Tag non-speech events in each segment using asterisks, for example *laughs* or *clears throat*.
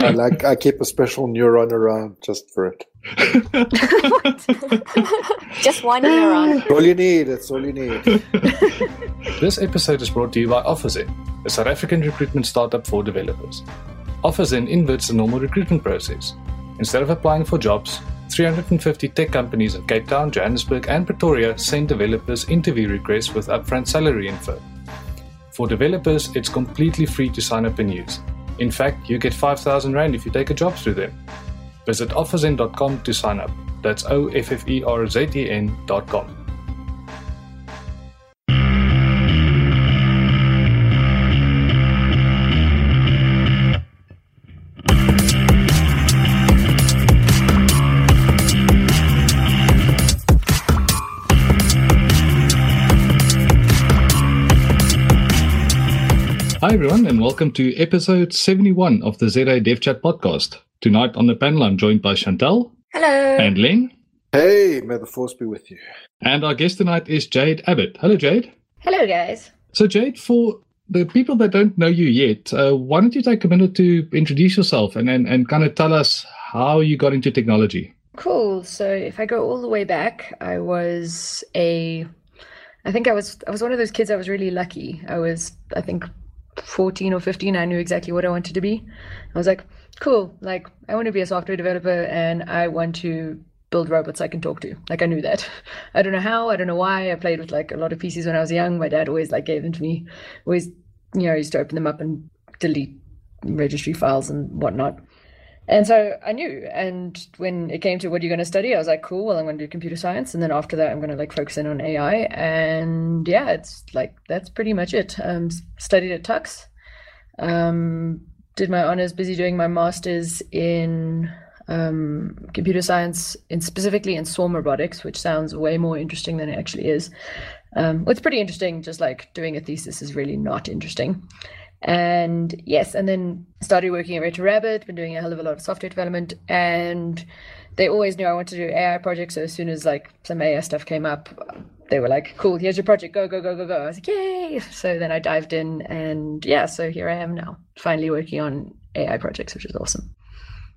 I like. I keep a special neuron around just for it. *laughs* Just one neuron. All you need. That's all you need. *laughs* This episode is brought to you by OfferZen, a South African recruitment startup for developers. OfferZen inverts the normal recruitment process. Instead of applying for jobs, 350 tech companies in Cape Town, Johannesburg, and Pretoria send developers interview requests with upfront salary info. For developers, it's completely free to sign up and use. In fact, you get 5,000 Rand if you take a job through them. Visit offerzen.com to sign up. That's O F F E R Z E N.com. Hi, everyone, and welcome to episode 71 of the ZA Dev Chat podcast. Tonight on the panel, I'm joined by Chantal Hello. and Len, Hey, may the force be with you. and our guest tonight is Jade Abbott. Hello, Jade. Hello, guys. So, Jade, for the people that don't know you yet, uh, why don't you take a minute to introduce yourself and, and, and kind of tell us how you got into technology? Cool. So if I go all the way back, I was a I think I was I was one of those kids I was really lucky. I was I think 14 or 15 I knew exactly what I wanted to be. I was like, cool, like I want to be a software developer and I want to build robots I can talk to. Like I knew that. *laughs* I don't know how, I don't know why. I played with like a lot of PCs when I was young. My dad always like gave them to me. Always, you know, used to open them up and delete registry files and whatnot. And so I knew. And when it came to what are you going to study, I was like, cool, well, I'm going to do computer science. And then after that, I'm going to like focus in on AI. And yeah, it's like, that's pretty much it. Um, studied at Tuks, um, did my honors, busy doing my master's in um, computer science, in specifically in swarm robotics, which sounds way more interesting than it actually is. Um, it's pretty interesting, just like doing a thesis is really not interesting. And yes, and then started working at Retro Rabbit, been doing a hell of a lot of software development, and they always knew I wanted to do AI projects. So as soon as like some AI stuff came up, they were like, "Cool, here's your project, go, go, go, go, go." I was like, "Yay!" So then I dived in, and yeah, so here I am now, finally working on AI projects, which is awesome.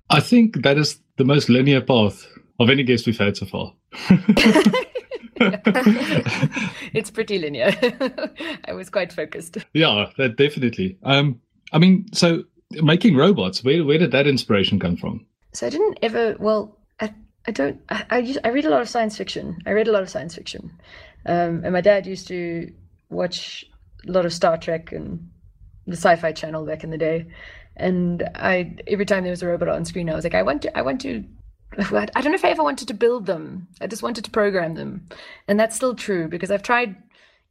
I think that is the most linear path of any guest we've had so far. *laughs* *laughs* *laughs* it's pretty linear. *laughs* I was quite focused. yeah, that definitely. Um, I mean, so making robots, where, where did that inspiration come from? So I didn't ever. Well, I I don't. I I, used, I read a lot of science fiction. I read a lot of science fiction, um, and my dad used to watch a lot of Star Trek and the Sci-Fi Channel back in the day. And I every time there was a robot on screen, I was like, I want to. I want to. I don't know if I ever wanted to build them. I just wanted to program them, and that's still true because I've tried.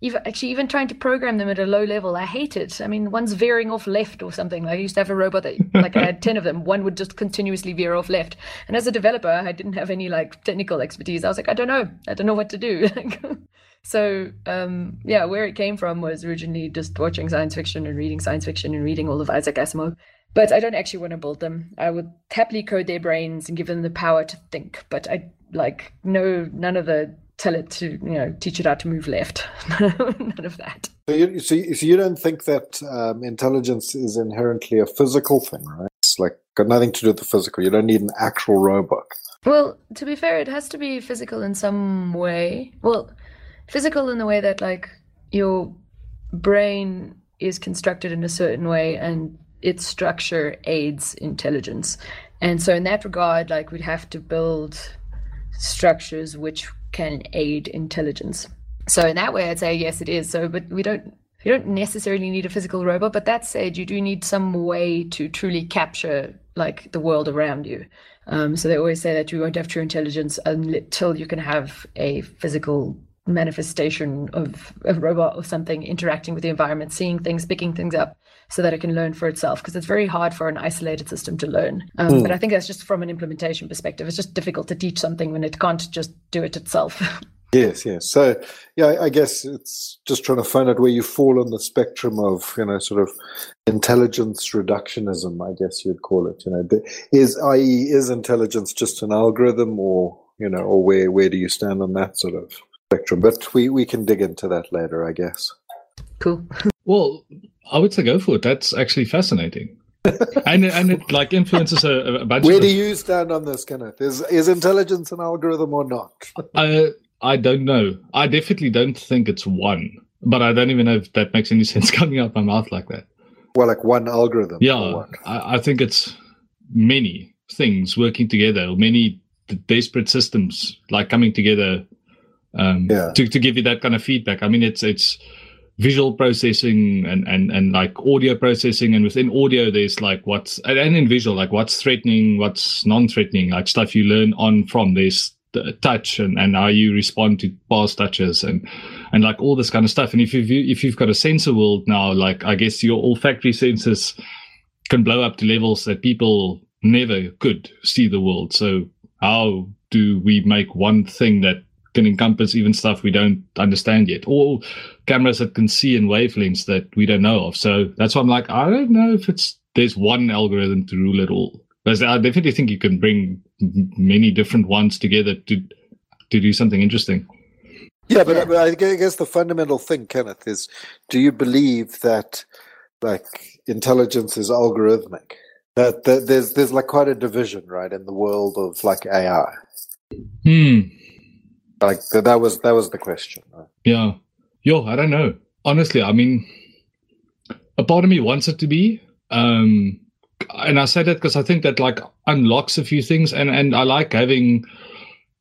Even, actually, even trying to program them at a low level, I hate it. I mean, one's veering off left or something. I used to have a robot that, like, I had ten of them. One would just continuously veer off left. And as a developer, I didn't have any like technical expertise. I was like, I don't know. I don't know what to do. *laughs* so, um, yeah, where it came from was originally just watching science fiction and reading science fiction and reading all of Isaac Asimov. But I don't actually want to build them. I would happily code their brains and give them the power to think. But I like no none of the tell it to you know teach it how to move left. *laughs* none of that. So you, so you, so you don't think that um, intelligence is inherently a physical thing, right? It's like got nothing to do with the physical. You don't need an actual robot. Well, to be fair, it has to be physical in some way. Well, physical in the way that like your brain is constructed in a certain way and its structure aids intelligence. And so in that regard, like we'd have to build structures which can aid intelligence. So in that way, I'd say yes, it is. So, but we don't you don't necessarily need a physical robot. But that said, you do need some way to truly capture like the world around you. Um, so they always say that you won't have true intelligence until you can have a physical manifestation of a robot or something interacting with the environment, seeing things, picking things up, so that it can learn for itself. Because it's very hard for an isolated system to learn. Um, But I think that's just from an implementation perspective. It's just difficult to teach something when it can't just do it itself. *laughs* Yes, yes. So, yeah, I, I guess it's just trying to find out where you fall on the spectrum of, you know, sort of intelligence reductionism. I guess you'd call it. You know, is i.e. is intelligence just an algorithm, or you know, or where where do you stand on that sort of spectrum? But we we can dig into that later, I guess. cool. *laughs* Well, I would say go for it. That's actually fascinating. *laughs* and and it like influences a, a bunch Where of do you stand on this, Kenneth? Is is intelligence an algorithm or not? *laughs* Uh, I don't know. I definitely don't think it's one, but I don't even know if that makes any sense coming out my mouth like that. Well, like one algorithm. Yeah, what? I, I think it's many things working together, many d- desperate systems like coming together um, Yeah. to to give you that kind of feedback. I mean, it's it's visual processing and and and like audio processing, and within audio, there's like what's and and in visual, like what's threatening, what's non-threatening, like stuff you learn on from this touch and and how you respond to past touches and and like all this kind of stuff. And if you've if you've got a sensor world now, like I guess your olfactory senses can blow up to levels that people never could see the world. So how do we make one thing that can encompass even stuff we don't understand yet, or cameras that can see in wavelengths that we don't know of? So that's why I'm like, I don't know if it's there's one algorithm to rule it all. Because I definitely think you can bring many different ones together to to do something interesting. Yeah, but, but I guess the fundamental thing, Kenneth, is do you believe that like intelligence is algorithmic? That, that there's there's like quite a division, right, in the world of like AI. Hmm. Like that, that was that was the question. Yeah. Yo, I don't know. Honestly, I mean, a part of me wants it to be. Um, and I say that because I think that like unlocks a few things, and and I like having,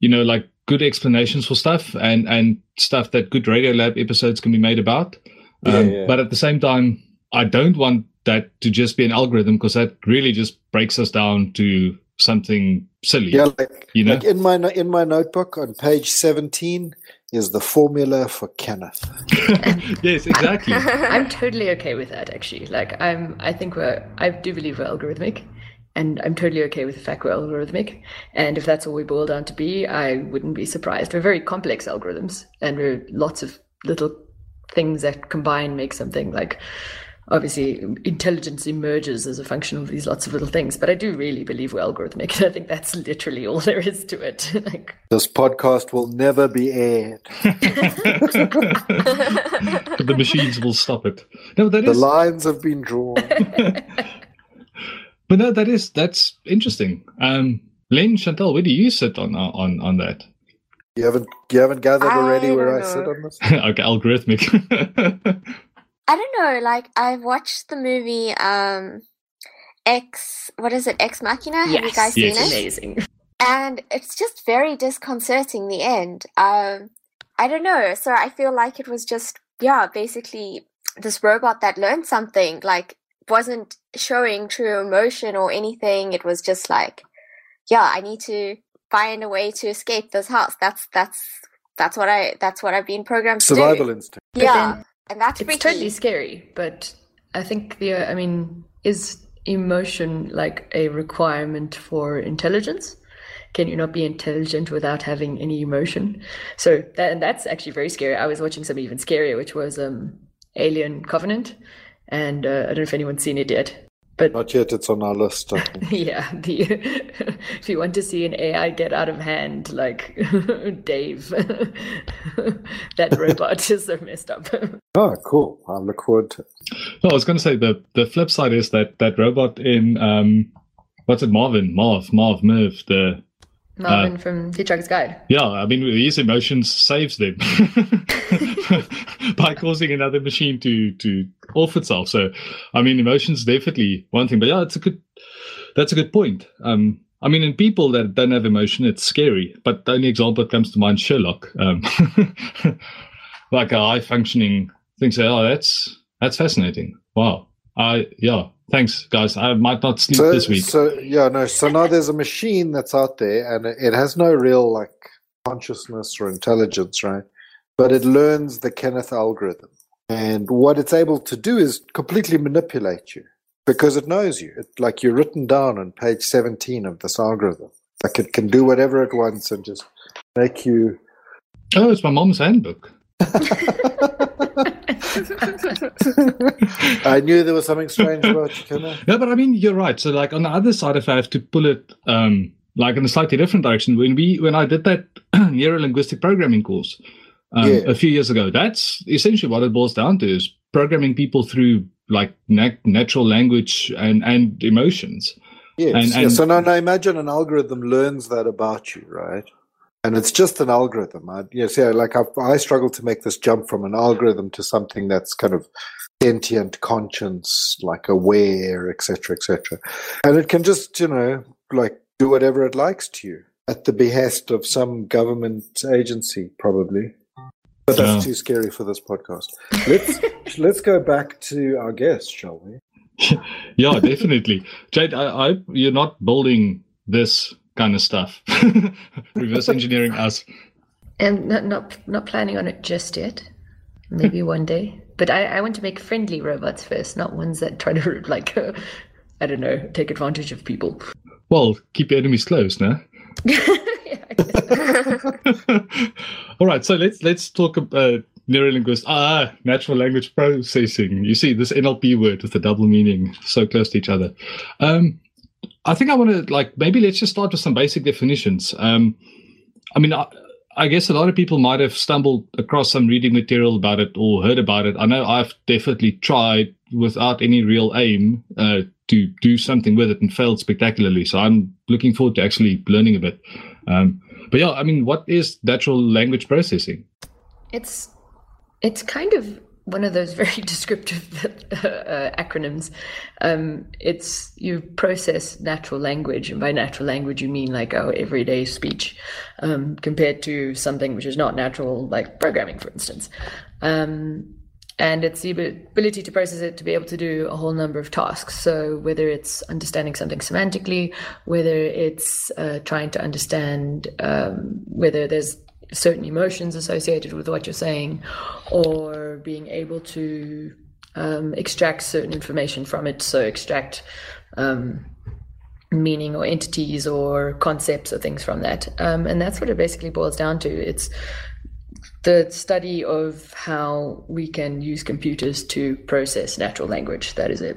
you know, like good explanations for stuff, and and stuff that good Radiolab episodes can be made about. Yeah, Um, yeah. But at the same time, I don't want that to just be an algorithm because that really just breaks us down to something silly. Yeah, like, You know? like in my in my notebook on page seventeen is the formula for Kenneth. *laughs* yes, exactly. *laughs* I'm totally okay with that actually. Like I'm I think we're I do believe we're algorithmic and I'm totally okay with the fact we're algorithmic. And if that's all we boil down to be, I wouldn't be surprised. We're very complex algorithms and we're lots of little things that combine make something like obviously intelligence emerges as a function of these lots of little things. But I do really believe we're algorithmic. *laughs* And I think that's literally all there is to it. *laughs* like This podcast will never be aired. *laughs* the machines will stop it. No, that The is. lines have been drawn. But no, that is that's interesting. Um, Len Chantal, where do you sit on on on that? You haven't you haven't gathered I already where don't I sit on this? okay, algorithmic. I don't know. Like I've watched the movie um X. What is it? Ex Machina. Have you guys Yes. seen it's it? amazing. *laughs* And it's just very disconcerting. The end. Um, I don't know. So I feel like it was just yeah, basically this robot that learned something. Like wasn't showing true emotion or anything. It was just like, yeah, I need to find a way to escape this house. That's that's that's what I that's what I've been programmed to Survival do. instinct. But Yeah, then and that's it's freaky. totally scary but i think the uh, i mean is emotion like a requirement for intelligence? Can you not be intelligent without having any emotion? So that and that's actually very scary. I was watching something even scarier which was um alien covenant and uh, i don't know if anyone's seen it yet but Not yet, it's on our list. *laughs* Yeah the *laughs* if you want to see an ai get out of hand like *laughs* dave that robot is so messed up oh, cool. I look forward to it. no, I was going to say the the flip side is that that robot in um, what's it, Marvin, Marv, Marv, Merv, the Marvin from Hitchhiker's Guide. yeah, I mean his emotions saves them by causing another machine to to off itself. So, I mean, emotions definitely one thing, but yeah, it's a good that's a good point. Um, I mean, in people that don't have emotion, it's scary. But the only example that comes to mind, Sherlock, um, *laughs* like a high functioning thing. Say, oh, that's that's fascinating. Wow. I yeah. Thanks, guys. I might not sleep So, this week. so yeah, no. So now there's a machine that's out there, and it, it has no real like consciousness or intelligence, right? But it learns the Kenneth algorithm, and what it's able to do is completely manipulate you because it knows you. It, like you're written down on page 17 of this algorithm. Like it can do whatever it wants and just make you. oh, it's my mom's handbook. *laughs* I knew there was something strange about you, Kenneth. No, but I mean, you're right. So, like on the other side, if I have to pull it, um, like in a slightly different direction, when we when I did that *clears throat* neuro linguistic programming course um, Yeah. a few years ago, that's essentially what it boils down to: is programming people through like nat- natural language and and emotions. Yes. And- yeah. and- So now, now imagine an algorithm learns that about you, right? And it's just an algorithm. I, yes, yeah. Like I, I struggle to make this jump from an algorithm to something that's kind of sentient, conscience, like aware, etc., etc. And it can just, you know, like do whatever it likes to you at the behest of some government agency, probably. But that's Yeah. too scary for this podcast. Let's *laughs* let's go back to our guest, shall we? *laughs* Yeah, definitely. Jade, I, I you're not building this kind of stuff. *laughs* Reverse engineering us. And not not not planning on it just yet. Maybe one day. But I, I want to make friendly robots first, not ones that try to like uh, I don't know, take advantage of people. Well, keep your enemies close, no? yeah, I guess. All right, so let's let's talk about neurolinguist ah natural language processing. You see this NLP word with the double meaning so close to each other. Um, I think I want to like maybe let's just start with some basic definitions. Um, I mean, I, I guess a lot of people might have stumbled across some reading material about it or heard about it. I know I've definitely tried without any real aim uh, to do something with it and failed spectacularly. So I'm looking forward to actually learning a bit. Um, but yeah, I mean, what is natural language processing? It's it's kind of one of those *laughs* very descriptive uh, acronyms. Um, it's you process natural language, and by natural language you mean like our everyday speech, um, compared to something which is not natural, like programming, for instance. Um, and it's the ability to process it to be able to do a whole number of tasks. So whether it's understanding something semantically, whether it's uh, trying to understand um, whether there's certain emotions associated with what you're saying, or being able to um, extract certain information from it. So extract um, meaning or entities or concepts or things from that. Um, and that's what it basically boils down to. It's the study of how we can use computers to process natural language. That is it.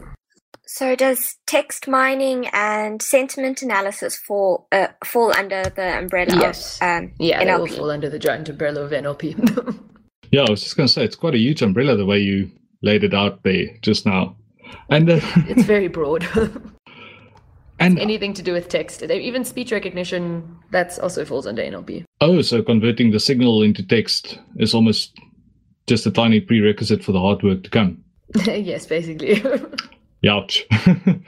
So does text mining and sentiment analysis fall uh, fall under the umbrella Yes. of um, Yeah, they all fall under the giant umbrella of NLP. *laughs* Yeah, I was just going to say it's quite a huge umbrella the way you laid it out there just now, and uh, it's very broad. *laughs* and Anything to do with text, even speech recognition, that's also falls under NLP. oh, so converting the signal into text is almost just a tiny prerequisite for the hard work to come. *laughs* yes, basically. *laughs* Ouch. *laughs* okay,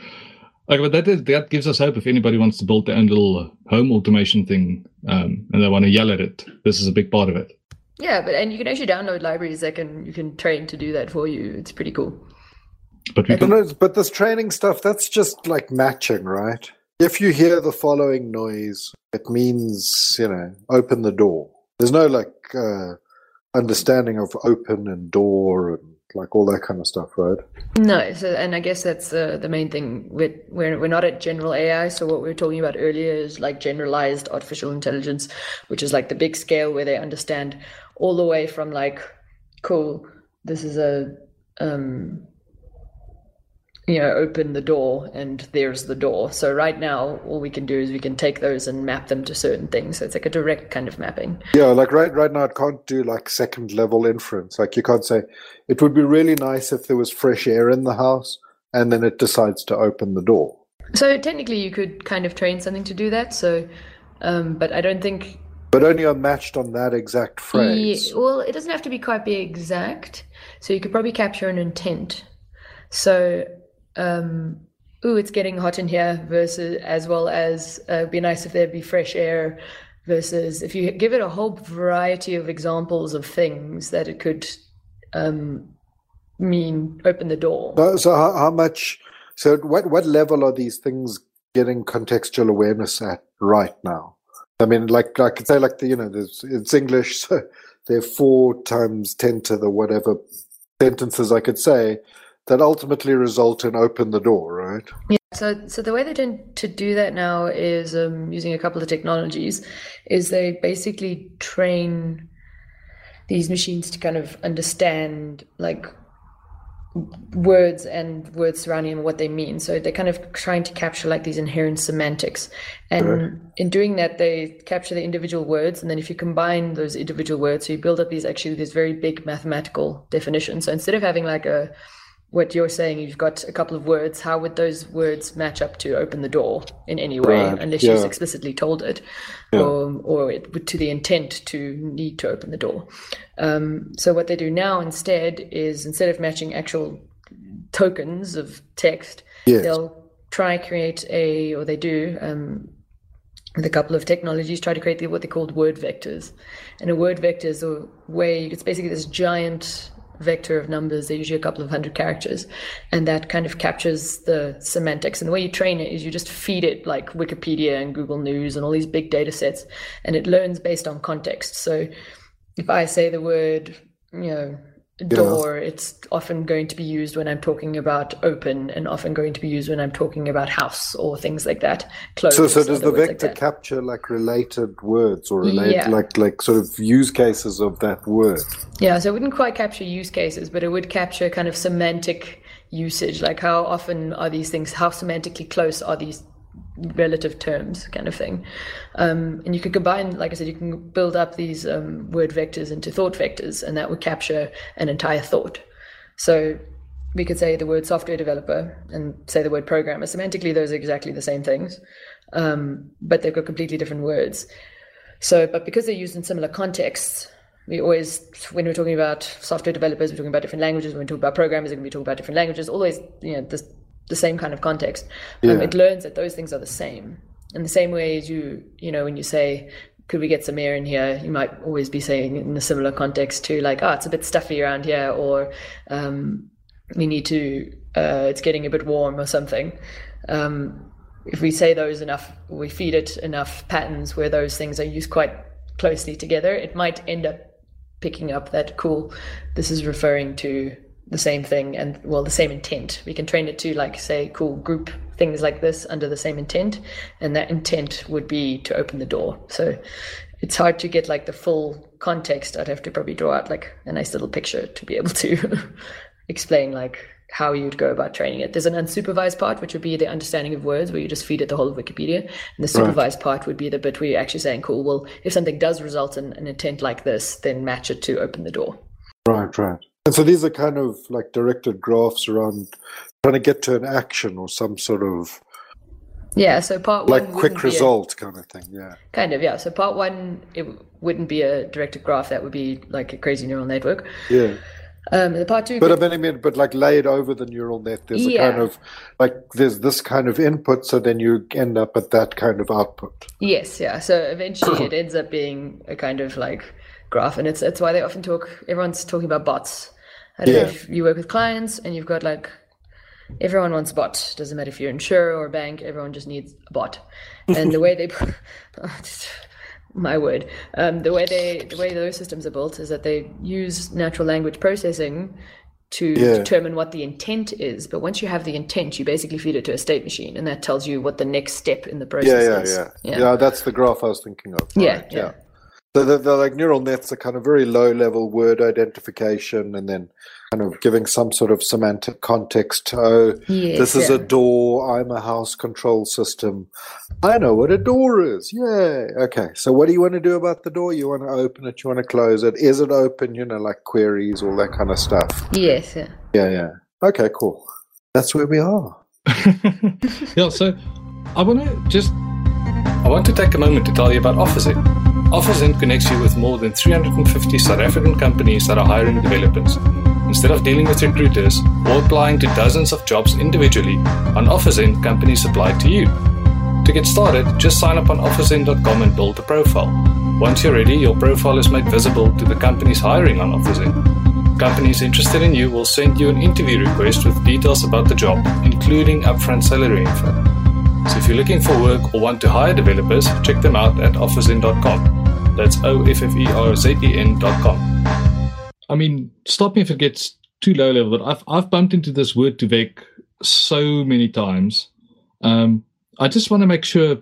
but that is, that gives us hope if anybody wants to build their own little home automation thing um, and they want to yell at it. This is a big part of it. yeah, but and you can actually download libraries that can you can train to do that for you. It's pretty cool. But we can, no, but this training stuff, that's just like matching, right? If you hear the following noise, it means, you know, open the door. There's no like uh, understanding of open and door and like all that kind of stuff, right? No, so and I guess that's the the main thing. We're we're we're not at general AI. So what we were talking about earlier is like generalized artificial intelligence, which is like the big scale where they understand all the way from like, cool, this is a um, you know, open the door and there's the door. So right now, all we can do is we can take those and map them to certain things. So it's like a direct kind of mapping. Yeah, like right right now, it can't do like second level inference. Like you can't say it would be really nice if there was fresh air in the house, and then it decides to open the door. So technically, you could kind of train something to do that. So, um, but I don't think But only are matched on that exact phrase. Yeah, well, it doesn't have to be quite be exact. So you could probably capture an intent. So, um, ooh, it's getting hot in here versus as well as uh, be nice if there'd be fresh air versus if you give it a whole variety of examples of things that it could um, mean open the door. So, so how, how much? So what what level are these things getting contextual awareness at right now? I mean, like I could say, like the you know, it's English, so there are four times ten to the whatever sentences I could say that ultimately result in open the door, right? Yeah. So, so the way they tend to do that now is um, using a couple of technologies. Is they basically train these machines to kind of understand like words and words surrounding them, what they mean. So they're kind of trying to capture like these inherent semantics. And in doing that, they capture the individual words. And then if you combine those individual words, so you build up these actually these very big mathematical definitions. So instead of having like a what you're saying, you've got a couple of words. How would those words match up to open the door in any way, Right, unless yeah. you've explicitly told it, Yeah. or or it, to the intent to need to open the door? Um, so what they do now instead is instead of matching actual tokens of text, Yes. they'll try create a, or they do. Um, with a couple of technologies, try to create the, what they called word vectors. And a word vector is a way, it's basically this giant vector of numbers, they're usually a couple of hundred characters, and that kind of captures the semantics. And the way you train it is you just feed it like Wikipedia and Google News and all these big data sets, and it learns based on context. So if I say the word, you know, door, it's often going to be used when I'm talking about open and often going to be used when I'm talking about house or things like that. Close. So, so does the words like vector capture like related words or relate Yeah. like like sort of use cases of that word? Yeah, so it wouldn't quite capture use cases, but it would capture kind of semantic usage, like how often are these things, how semantically close are these relative terms, kind of thing. Um, and you could combine, like I said, you can build up these um, word vectors into thought vectors, and that would capture an entire thought. So we could say the word software developer and say the word programmer. Semantically, those are exactly the same things, um, but they've got completely different words. So, but because they're used in similar contexts, we always, when we're talking about software developers, we're talking about different languages. When we talk about programmers, we're going to be talking about different languages. Always, you know, this, the same kind of context. Um, it learns that those things are the same. In the same way as you, you know, when you say, "Could we get some air in here?" You might always be saying in a similar context to like, "Oh, it's a bit stuffy around here," or um, "We need to, uh, it's getting a bit warm," or something. Um, if we say those enough, we feed it enough patterns where those things are used quite closely together, it might end up picking up that cool, this is referring to the same thing and well the same intent. We can train it to like say cool group things like this under the same intent, and that intent would be to open the door. So it's hard to get like the full context. I'd have to probably draw out like a nice little picture to be able to *laughs* explain like how you'd go about training it. There's an unsupervised part, which would be the understanding of words, where you just feed it the whole of Wikipedia. And the supervised part would be the bit where you're actually saying, cool, well, if something does result in an intent like this, then match it to open the door. Right, right. And so these are kind of like directed graphs around trying to get to an action or some sort of Yeah, so part like quick wouldn't a- result kind of thing. Yeah. kind of, yeah. So part one, it wouldn't be a directed graph. That would be like a crazy neural network. Yeah. Um, the part two, But could- I mean, but like laid over the neural net, there's a kind of like there's this kind of input, so then you end up at that kind of output. Yes, yeah. So eventually it ends up being a kind of like graph, and it's it's why they often talk. Everyone's talking about bots. I don't know if you work with clients and you've got like everyone wants a bot. Doesn't matter if you're an insurer or a bank. Everyone just needs a bot. And the way they, *laughs* my word, um, the way they the way those systems are built is that they use natural language processing to Yeah. determine what the intent is. But once you have the intent, you basically feed it to a state machine, and that tells you what the next step in the process Yeah, yeah, is. yeah, yeah. that's the graph I was thinking of. Yeah, right, yeah. So the, the like neural nets are kind of very low level word identification, and then kind of giving some sort of semantic context. Oh, Yes, this is a door. I'm a house control system. I know what a door is. Yay. Okay. So what do you want to do about the door? You want to open it? You want to close it? Is it open? You know, like queries, all that kind of stuff. Yes, yeah. Yeah, yeah. Okay, cool. That's where we are. *laughs* yeah, so I want to just I want to take a moment to tell you about OfferZen. OfferZen connects you with more than 350 South African companies that are hiring developers. Instead of dealing with recruiters or applying to dozens of jobs individually, on OfferZen, companies apply to you. To get started, just sign up on OfferZen.com and build a profile. Once you're ready, your profile is made visible to the companies hiring on OfficeIn. Companies interested in you will send you an interview request with details about the job, including upfront salary info. So if you're looking for work or want to hire developers, check them out at offerzen.com. That's O-F-F-E-R-Z-E-N dot com. I mean, stop me if it gets too low level, but I've I've bumped into this Word2Vec so many times. Um, I just want to make sure,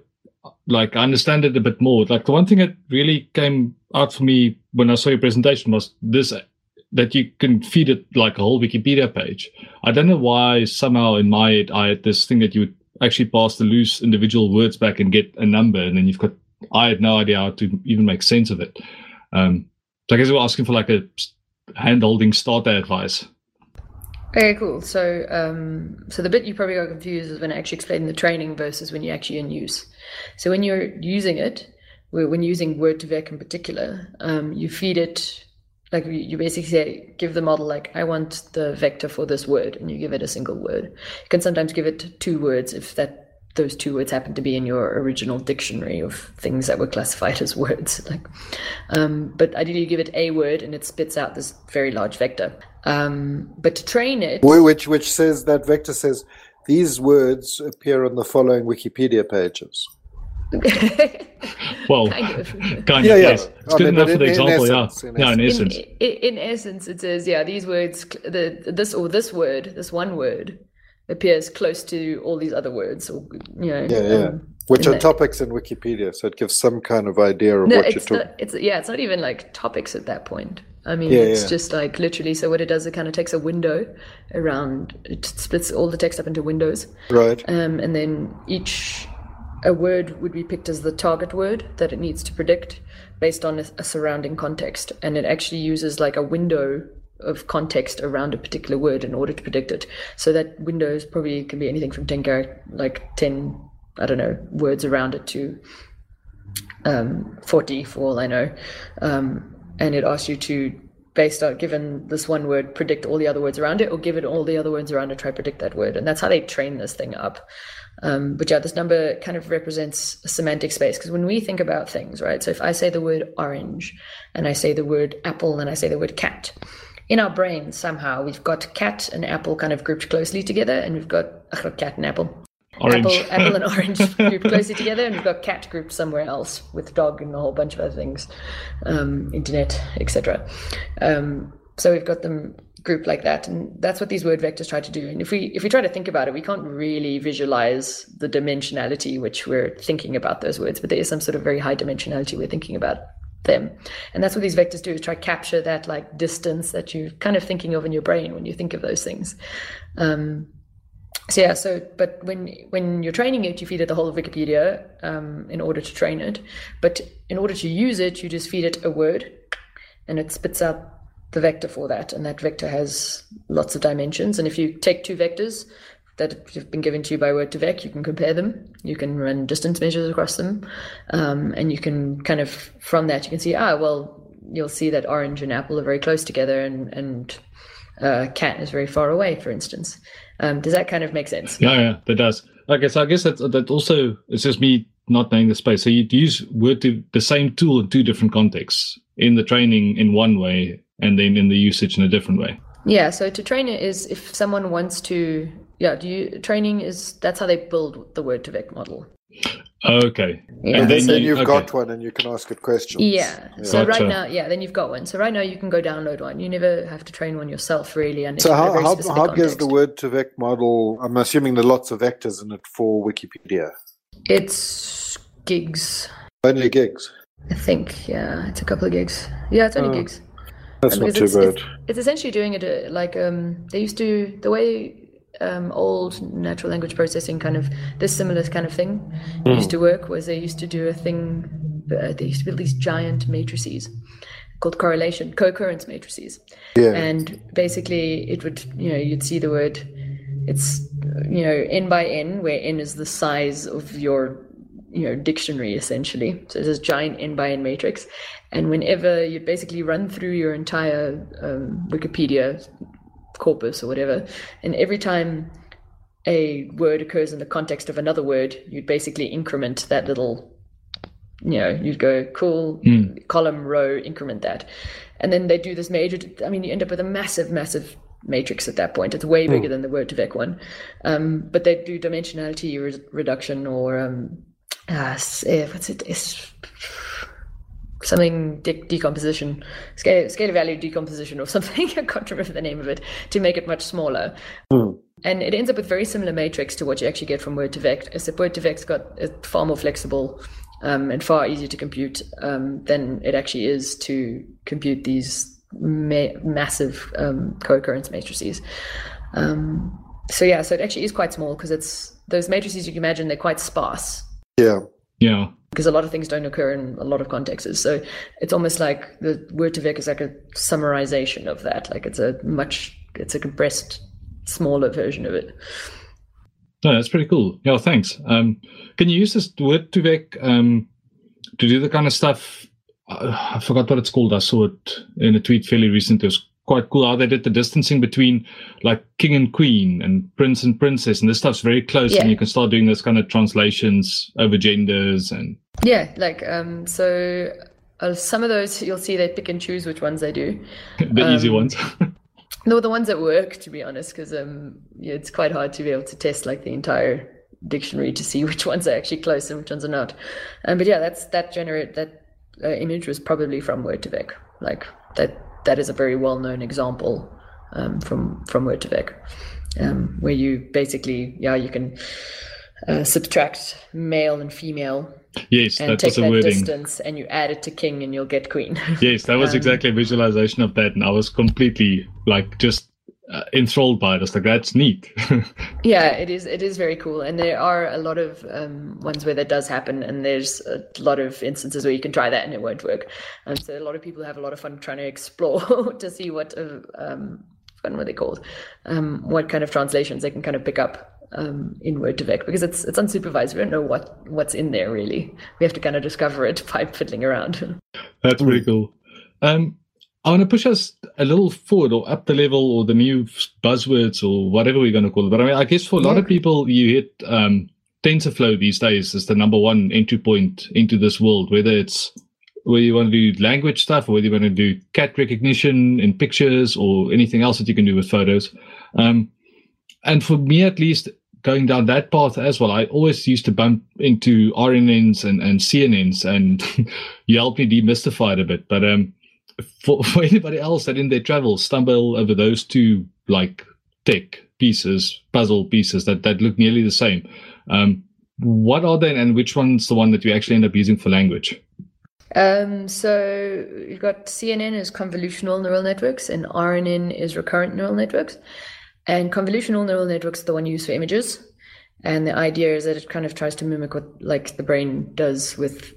like, I understand it a bit more. Like, the one thing that really came out for me when I saw your presentation was this that you can feed it like a whole Wikipedia page. I don't know why somehow in my head I had this thing that you would actually pass the loose individual words back and get a number, and then you've got. I had no idea how to even make sense of it. Um, so I guess we're asking for like a hand holding starter advice. Okay, cool. So, um, so the bit you probably got confused is when I actually explained the training versus when you're actually in use. So when you're using it, when you're using Word2Vec in particular, um, you feed it like you basically say, give the model like I want the vector for this word, and you give it a single word. You can sometimes give it two words if that those two words happen to be in your original dictionary of things that were classified as words. *laughs* Like, um, but ideally, you give it a word, and it spits out this very large vector. Um, but to train it, which which says that vector says these words appear on the following Wikipedia pages. *laughs* well, kind of. Kind yeah, of, yeah. Yes. It's I good mean, enough for the example, essence, yeah. In yeah, in essence. In, in, essence, it says, yeah, these words, the this or this word, this one word, appears close to all these other words, or you know, yeah, yeah. Um, which are the, topics in Wikipedia, so it gives some kind of idea of no, what you're talking. Not, it's yeah, it's not even like topics at that point. I mean, yeah, it's yeah. just like literally. So what it does, it kind of takes a window around. It splits all the text up into windows, right? Um, and then each a word would be picked as the target word that it needs to predict based on a, a surrounding context, and it actually uses like a window of context around a particular word in order to predict it. So that window is probably can be anything from ten character, like ten, I don't know, words around it to um, forty, for all I know. Um, and it asks you to based on given this one word predict all the other words around it or give it all the other words around it try predict that word and that's how they train this thing up um, but yeah, this number kind of represents a semantic space because when we think about things, right? So if I say the word orange and I say the word apple and I say the word cat, in our brain somehow we've got cat and apple kind of grouped closely together, and we've got uh, cat and apple. Orange. Apple, apple and *laughs* orange grouped closely together, and we've got cat grouped somewhere else with dog and a whole bunch of other things, um, internet, etc. Um, so we've got them grouped like that and that's what these word vectors try to do and if we if we try to think about it we can't really visualize the dimensionality which we're thinking about those words but there is some sort of very high dimensionality we're thinking about them. And that's what these vectors do is try to capture that like distance that you're kind of thinking of in your brain when you think of those things. Um, so yeah so but when when you're training it you feed it the whole of wikipedia um, in order to train it. But in order to use it you just feed it a word and it spits out the vector for that, and that vector has lots of dimensions. And if you take two vectors that have been given to you by Word2Vec, you can compare them. You can run distance measures across them, um, and you can kind of from that you can see ah well you'll see that orange and apple are very close together, and and uh, cat is very far away, for instance. Um, does that kind of make sense? Yeah, yeah, that does. Okay, so I guess that that also it's just me not knowing the space. So you'd use Word to the same tool in two different contexts. In the training in one way, and then in the usage in a different way. Yeah. So to train it is if someone wants to, yeah, do you training is that's how they build the Word2Vec model. Okay. Yeah. And then, so, you, have okay. got one and you can ask it questions. Yeah. yeah. So gotcha. right now, yeah, then you've got one. So right now you can go download one. You never have to train one yourself, really. And so how, how, how does the Word2Vec model, I'm assuming there are lots of vectors in it for Wikipedia. It's gigs. Only gigs? I think, yeah. It's a couple of gigs. Yeah, it's only oh. gigs. That's not too it's, bad. It's, it's, essentially doing it uh, like um, they used to the way um, old natural language processing kind of this similar kind of thing mm. used to work was they used to do a thing. Uh, they used to build these giant matrices called correlation co-occurrence matrices. Yeah. And basically, it would you know you'd see the word. It's you know n by n, where n is the size of your you know dictionary essentially so it's this giant n by n matrix and whenever you basically run through your entire um, wikipedia corpus or whatever and every time a word occurs in the context of another word you'd basically increment that little you know you'd go cool mm. column row increment that and then they do this major i mean you end up with a massive massive matrix at that point it's way bigger mm. than the Word2Vec one um, but they do dimensionality re- reduction or um, uh, what's it? It's something de- decomposition, scale, scale value decomposition or *laughs* something. I can't remember the name of it to make it much smaller. Mm. And it ends up with very similar matrix to what you actually get from Word2Vec, except Word2Vec's got a far more flexible um, and far easier to compute um, than it actually is to compute these ma- massive um, co-occurrence matrices. Um, so yeah, so it actually is quite small because it's those matrices you can imagine they're quite sparse. Yeah. Yeah. Because a lot of things don't occur in a lot of contexts. So it's almost like the word2vec is like a summarization of that. Like it's a much, it's a compressed, smaller version of it. No, that's pretty cool. Yeah, thanks. Um, can you use this word2vec um, to do the kind of stuff? I forgot what it's called. I saw it in a tweet fairly recently. It was quite cool how they did the distancing between like king and queen and prince and princess, and this stuff's very close, Yeah. and you can start doing this kind of translations over genders and Yeah, like um, so uh, some of those you'll see they pick and choose which ones they do. *laughs* the easy Um, ones. *laughs* No, the ones that work, to be honest, because um, yeah, it's quite hard to be able to test like the entire dictionary to see *laughs* which ones are actually close and which ones are not. Um, but yeah, that's that generate that uh, image was probably from Word2Vec Like that that is a very well known example um, from from Word2vec, um, where you basically yeah you can uh, subtract male and female yes, and that take was the that wording. distance and you add it to king and you'll get queen. Yes, that was *laughs* Um, exactly a visualization of that, and I was completely like just uh, enthralled by it. I was like, "That's neat." *laughs* Yeah, it is. It is very cool, and there are a lot of um, ones where that does happen, and there's a lot of instances where you can try that and it won't work. And so a lot of people have a lot of fun trying to explore *laughs* to see what uh, um, what are they called, um, what kind of translations they can kind of pick up um, in Word2Vec because it's it's unsupervised. We don't know what what's in there really. We have to kind of discover it *laughs* by fiddling around. That's pretty cool. Um, I want to push us a little forward or up the level or the new buzzwords or whatever we're going to call it. But I mean, I guess for a lot Yeah. of people, you hit um, TensorFlow these days as the number one entry point into this world, whether it's whether you want to do language stuff or whether you want to do cat recognition in pictures or anything else that you can do with photos. Um, and for me, at least, going down that path as well, I always used to bump into RNNs and, and CNNs, and *laughs* you helped me demystify it a bit. But um, for, for anybody else that in their travels stumble over those two like tech pieces, puzzle pieces that, that look nearly the same, um, what are they and which one's the one that you actually end up using for language? Um, so you've got CNN is convolutional neural networks, and RNN is recurrent neural networks. And convolutional neural networks are the one used for images. And the idea is that it kind of tries to mimic what like the brain does with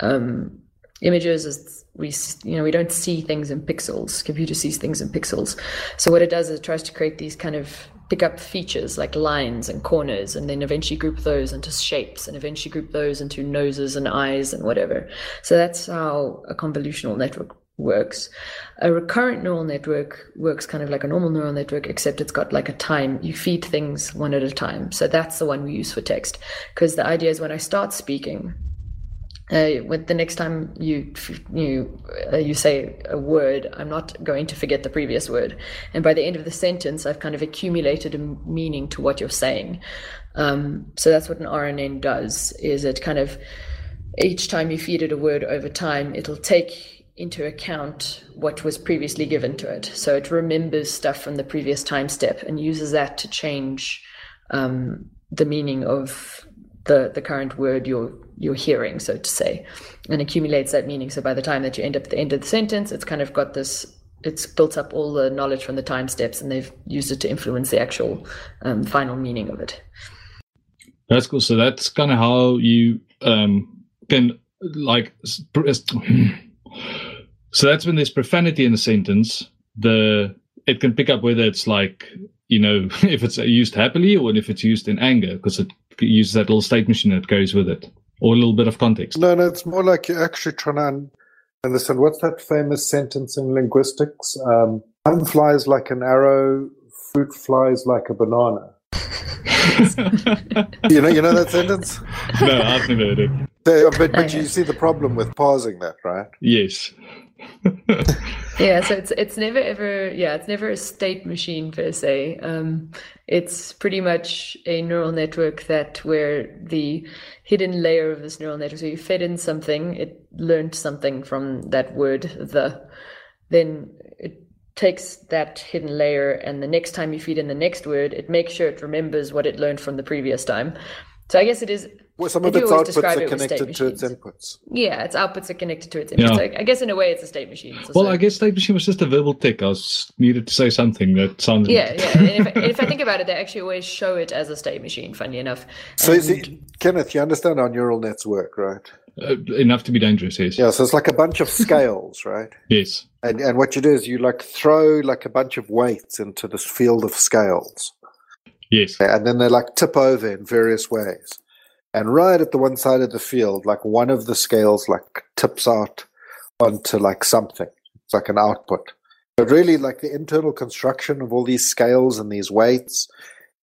um, images. Is we you know we don't see things in pixels. Computer sees things in pixels. So what it does is it tries to create these kind of pick up features like lines and corners, and then eventually group those into shapes, and eventually group those into noses and eyes and whatever. So that's how a convolutional network works. A recurrent neural network works kind of like a normal neural network, except it's got like a time. You feed things one at a time. So that's the one we use for text. Because the idea is when I start speaking, uh, when the next time you you uh, you say a word, I'm not going to forget the previous word, and by the end of the sentence, I've kind of accumulated a meaning to what you're saying. Um, so that's what an RNN does. Is it kind of each time you feed it a word over time, it'll take into account what was previously given to it. So it remembers stuff from the previous time step and uses that to change um, the meaning of the the current word you're you're hearing, so to say, and accumulates that meaning. So by the time that you end up at the end of the sentence, it's kind of got this. It's built up all the knowledge from the time steps, and they've used it to influence the actual um, final meaning of it. That's cool. So that's kind of how you um, can like. *clears throat* So that's when there's profanity in the sentence. The it can pick up whether it's like you know *laughs* if it's used happily or if it's used in anger because it uses that little state machine that goes with it or a little bit of context. No, no, it's more like you're actually trying to understand what's that famous sentence in linguistics? Um, time flies like an arrow, fruit flies like a banana. *laughs* You know, you know that sentence. no, I've never heard it. So, but, but you see the problem with parsing that, right? Yes. *laughs* yeah so it's it's never ever yeah it's never a state machine per se. Um it's pretty much a neural network that where the hidden layer of this neural network so you fed in something it learned something from that word the. Then it takes that hidden layer and the next time you feed in the next word it makes sure it remembers what it learned from the previous time. So i guess it is Well, some of do its outputs describe are it connected to its inputs. Yeah, its outputs are connected to its inputs. Yeah. So I guess in a way, it's a state machine. It's Well, also- I guess state machine was just a verbal tic. I was needed to say something that sounded. Yeah, yeah. And if, if I think about it, they actually always show it as a state machine. Funny enough. So, you And- see, Kenneth, you understand how neural nets work, right? Uh, enough to be dangerous. Yes. Yeah, so it's like a bunch of scales, right? Yes. And and what you do is you like throw like a bunch of weights into this field of scales, Yes. and then they like tip over in various ways. And right at the one side of the field, like one of the scales like tips out onto like something. It's like an output. But really, like the internal construction of all these scales and these weights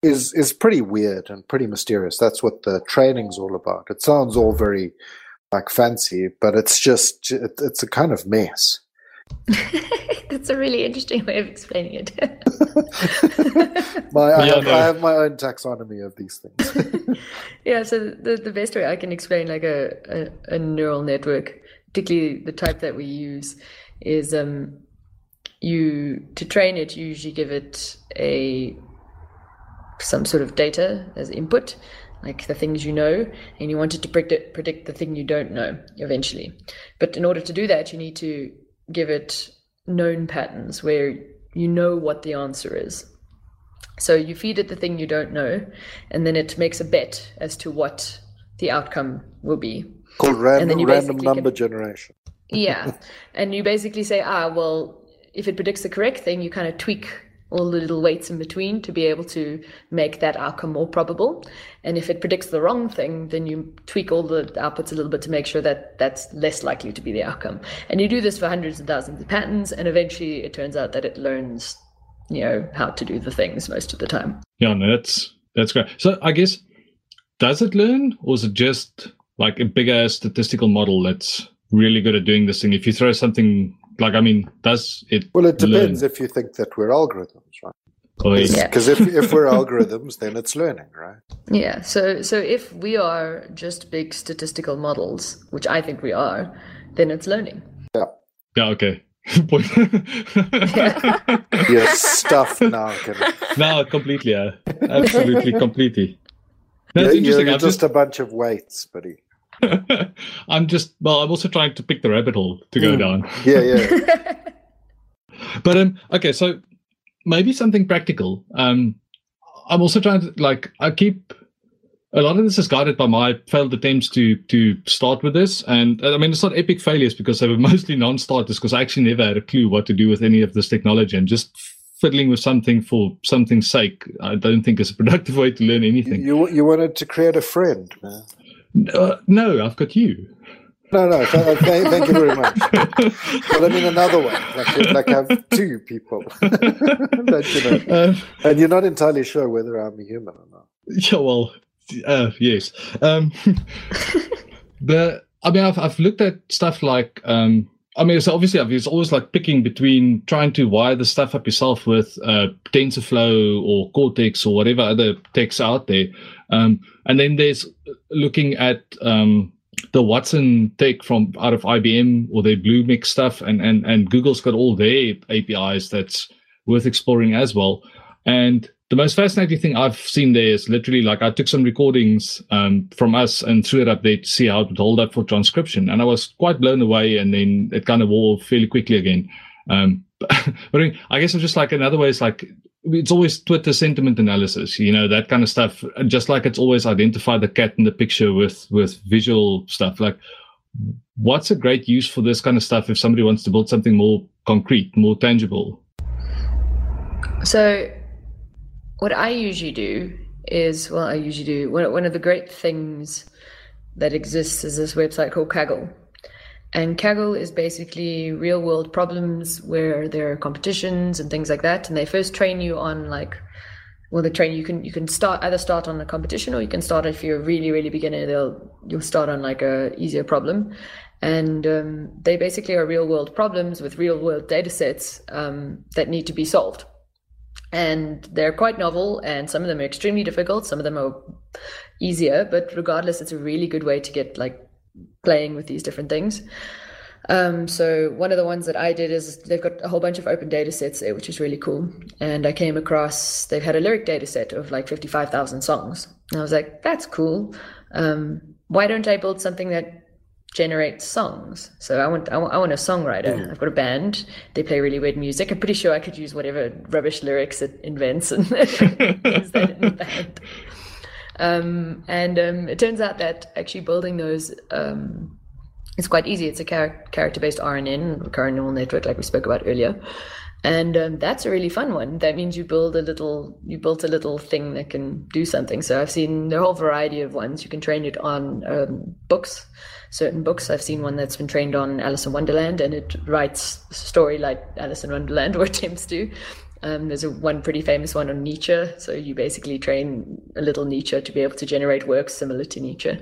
is is pretty weird and pretty mysterious. That's what the training's all about. It sounds all very like fancy, but it's just it, it's a kind of mess. *laughs* That's a really interesting way of explaining it. *laughs* My, I, Yeah, have, no. I have my own taxonomy of these things. *laughs* yeah, so the, the best way I can explain like a, a, a neural network, particularly the type that we use, is um, you to train it, you usually give it a some sort of data as input, like the things you know, and you want it to predict predict the thing you don't know eventually. But in order to do that, you need to give it known patterns where you know what the answer is. So you feed it the thing you don't know, and then it makes a bet as to what the outcome will be. Called random random number can- generation. Yeah. *laughs* and you basically say, ah, well, if it predicts the correct thing, you kind of tweak all the little weights in between to be able to make that outcome more probable. And if it predicts the wrong thing, then you tweak all the outputs a little bit to make sure that that's less likely to be the outcome. And you do this for hundreds of thousands of patterns, and eventually it turns out that it learns, you know, how to do the things most of the time. Yeah. No, that's that's great. So I guess does it learn, or is it just like a bigger statistical model that's really good at doing this thing? If you throw something like, I mean, does it? Well, it depends learn? if you think that we're algorithms, right? Or is- Yeah. Because if, if we're algorithms, then it's learning, right? Yeah, so so if we are just big statistical models, which I think we are, then it's learning. Yeah. Yeah. Okay. *laughs* Point. You're stuffed now. Kenneth. *laughs* no, completely. Yeah. Absolutely, completely. That's You're, you're, interesting. you're just just, a bunch of weights, buddy. *laughs* I'm just. Well, I'm also trying to pick the rabbit hole to go Mm. down. *laughs* Yeah, yeah. *laughs* But um, okay, so maybe something practical. Um, I'm also trying to like I keep a lot of this is guided by my failed attempts to to start with this, and I mean it's not epic failures because they were mostly non-starters because I actually never had a clue what to do with any of this technology and just fiddling with something for something's sake. I don't think is a productive way to learn anything. You you wanted to create a friend, man. Uh, no, I've got you. No, no. Th- thank you very much. But I mean another one, like like have two people *laughs* that you know, Um, and you're not entirely sure whether I'm a human or not. *laughs* Yeah, well, uh, yes. Um, *laughs* the I mean, I've I've looked at stuff like um, I mean, it's obviously, it's always like picking between trying to wire the stuff up yourself with uh, TensorFlow or Cortex or whatever other techs out there, um, and then there's looking at um, the Watson tech from out of IBM or their Bluemix stuff, and and and Google's got all their APIs that's worth exploring as well. And the most fascinating thing I've seen there is literally like I took some recordings um, from us and threw it up there to see how it would hold up for transcription, and I was quite blown away. And then it kind of wore fairly quickly again. Um, *laughs* but I, mean, I guess it's just like another way is like it's always Twitter sentiment analysis, you know, that kind of stuff. Just like it's always identify the cat in the picture with with visual stuff. Like, what's a great use for this kind of stuff if somebody wants to build something more concrete, more tangible? So, what I usually do is, well, I usually do one, one of the great things that exists is this website called Kaggle. And Kaggle is basically real world problems where there are competitions and things like that. And they first train you on like, well, they train you can you can start either start on a competition or you can start if you're really really beginner. They'll you'll start on like a easier problem, and um, they basically are real world problems with real world data sets um, that need to be solved and they're quite novel and some of them are extremely difficult some of them are easier but regardless it's a really good way to get like playing with these different things. Um, so one of the ones that i did is they've got a whole bunch of open data sets there which is really cool. And i came across they've had a lyric data set of like 55000 songs. And i was like that's cool. Um, why don't I build something that generate songs. So I want I want, I want a songwriter. Mm. I've got a band. They play really weird music. I'm pretty sure I could use whatever rubbish lyrics it invents and *laughs* use that in the band. Um, and um, it turns out that actually building those um, is quite easy. It's a char- character-based RNN, recurrent neural network, like we spoke about earlier and um, that's a really fun one that means you build a little you built a little thing that can do something so i've seen a whole variety of ones you can train it on um, books certain books i've seen one that's been trained on alice in wonderland and it writes a story like alice in wonderland or attempts to um, there's a one pretty famous one on Nietzsche. So you basically train a little Nietzsche to be able to generate works similar to Nietzsche,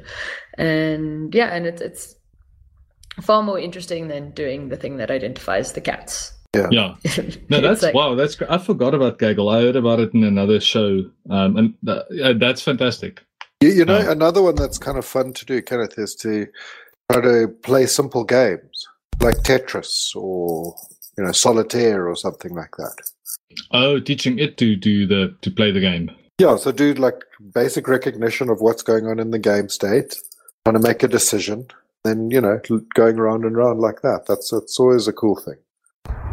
and yeah, and it's it's far more interesting than doing the thing that identifies the cats. Yeah. Yeah. *laughs* No, that's like, wow. That's I forgot about Kaggle. I heard about it in another show, um, and uh, that's fantastic. You, you know, another one that's kind of fun to do, Kenneth, is to try to play simple games like Tetris or you know Solitaire or something like that. Oh, teaching it to do the to play the game. Yeah, so do like basic recognition of what's going on in the game state, trying to make a decision, then you know going around and around like that. That's it's always a cool thing.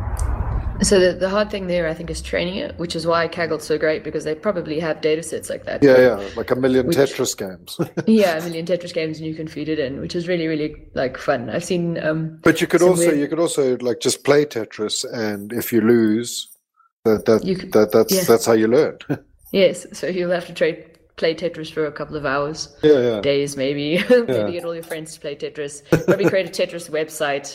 So the, the hard thing there, I think, is training it, which is why Kaggle's so great because they probably have data sets like that. Yeah, yeah, like a million which, Tetris games. *laughs* yeah, a million Tetris games, and you can feed it in, which is really, really like fun. I've seen. Um, but you could also weird... you could also like just play Tetris, and if you lose, that that, could, that that's yeah. that's how you learn. *laughs* yes, so you'll have to trade play Tetris for a couple of hours, yeah, yeah. days maybe. maybe *laughs* yeah. get all your friends to play Tetris. Probably create a Tetris website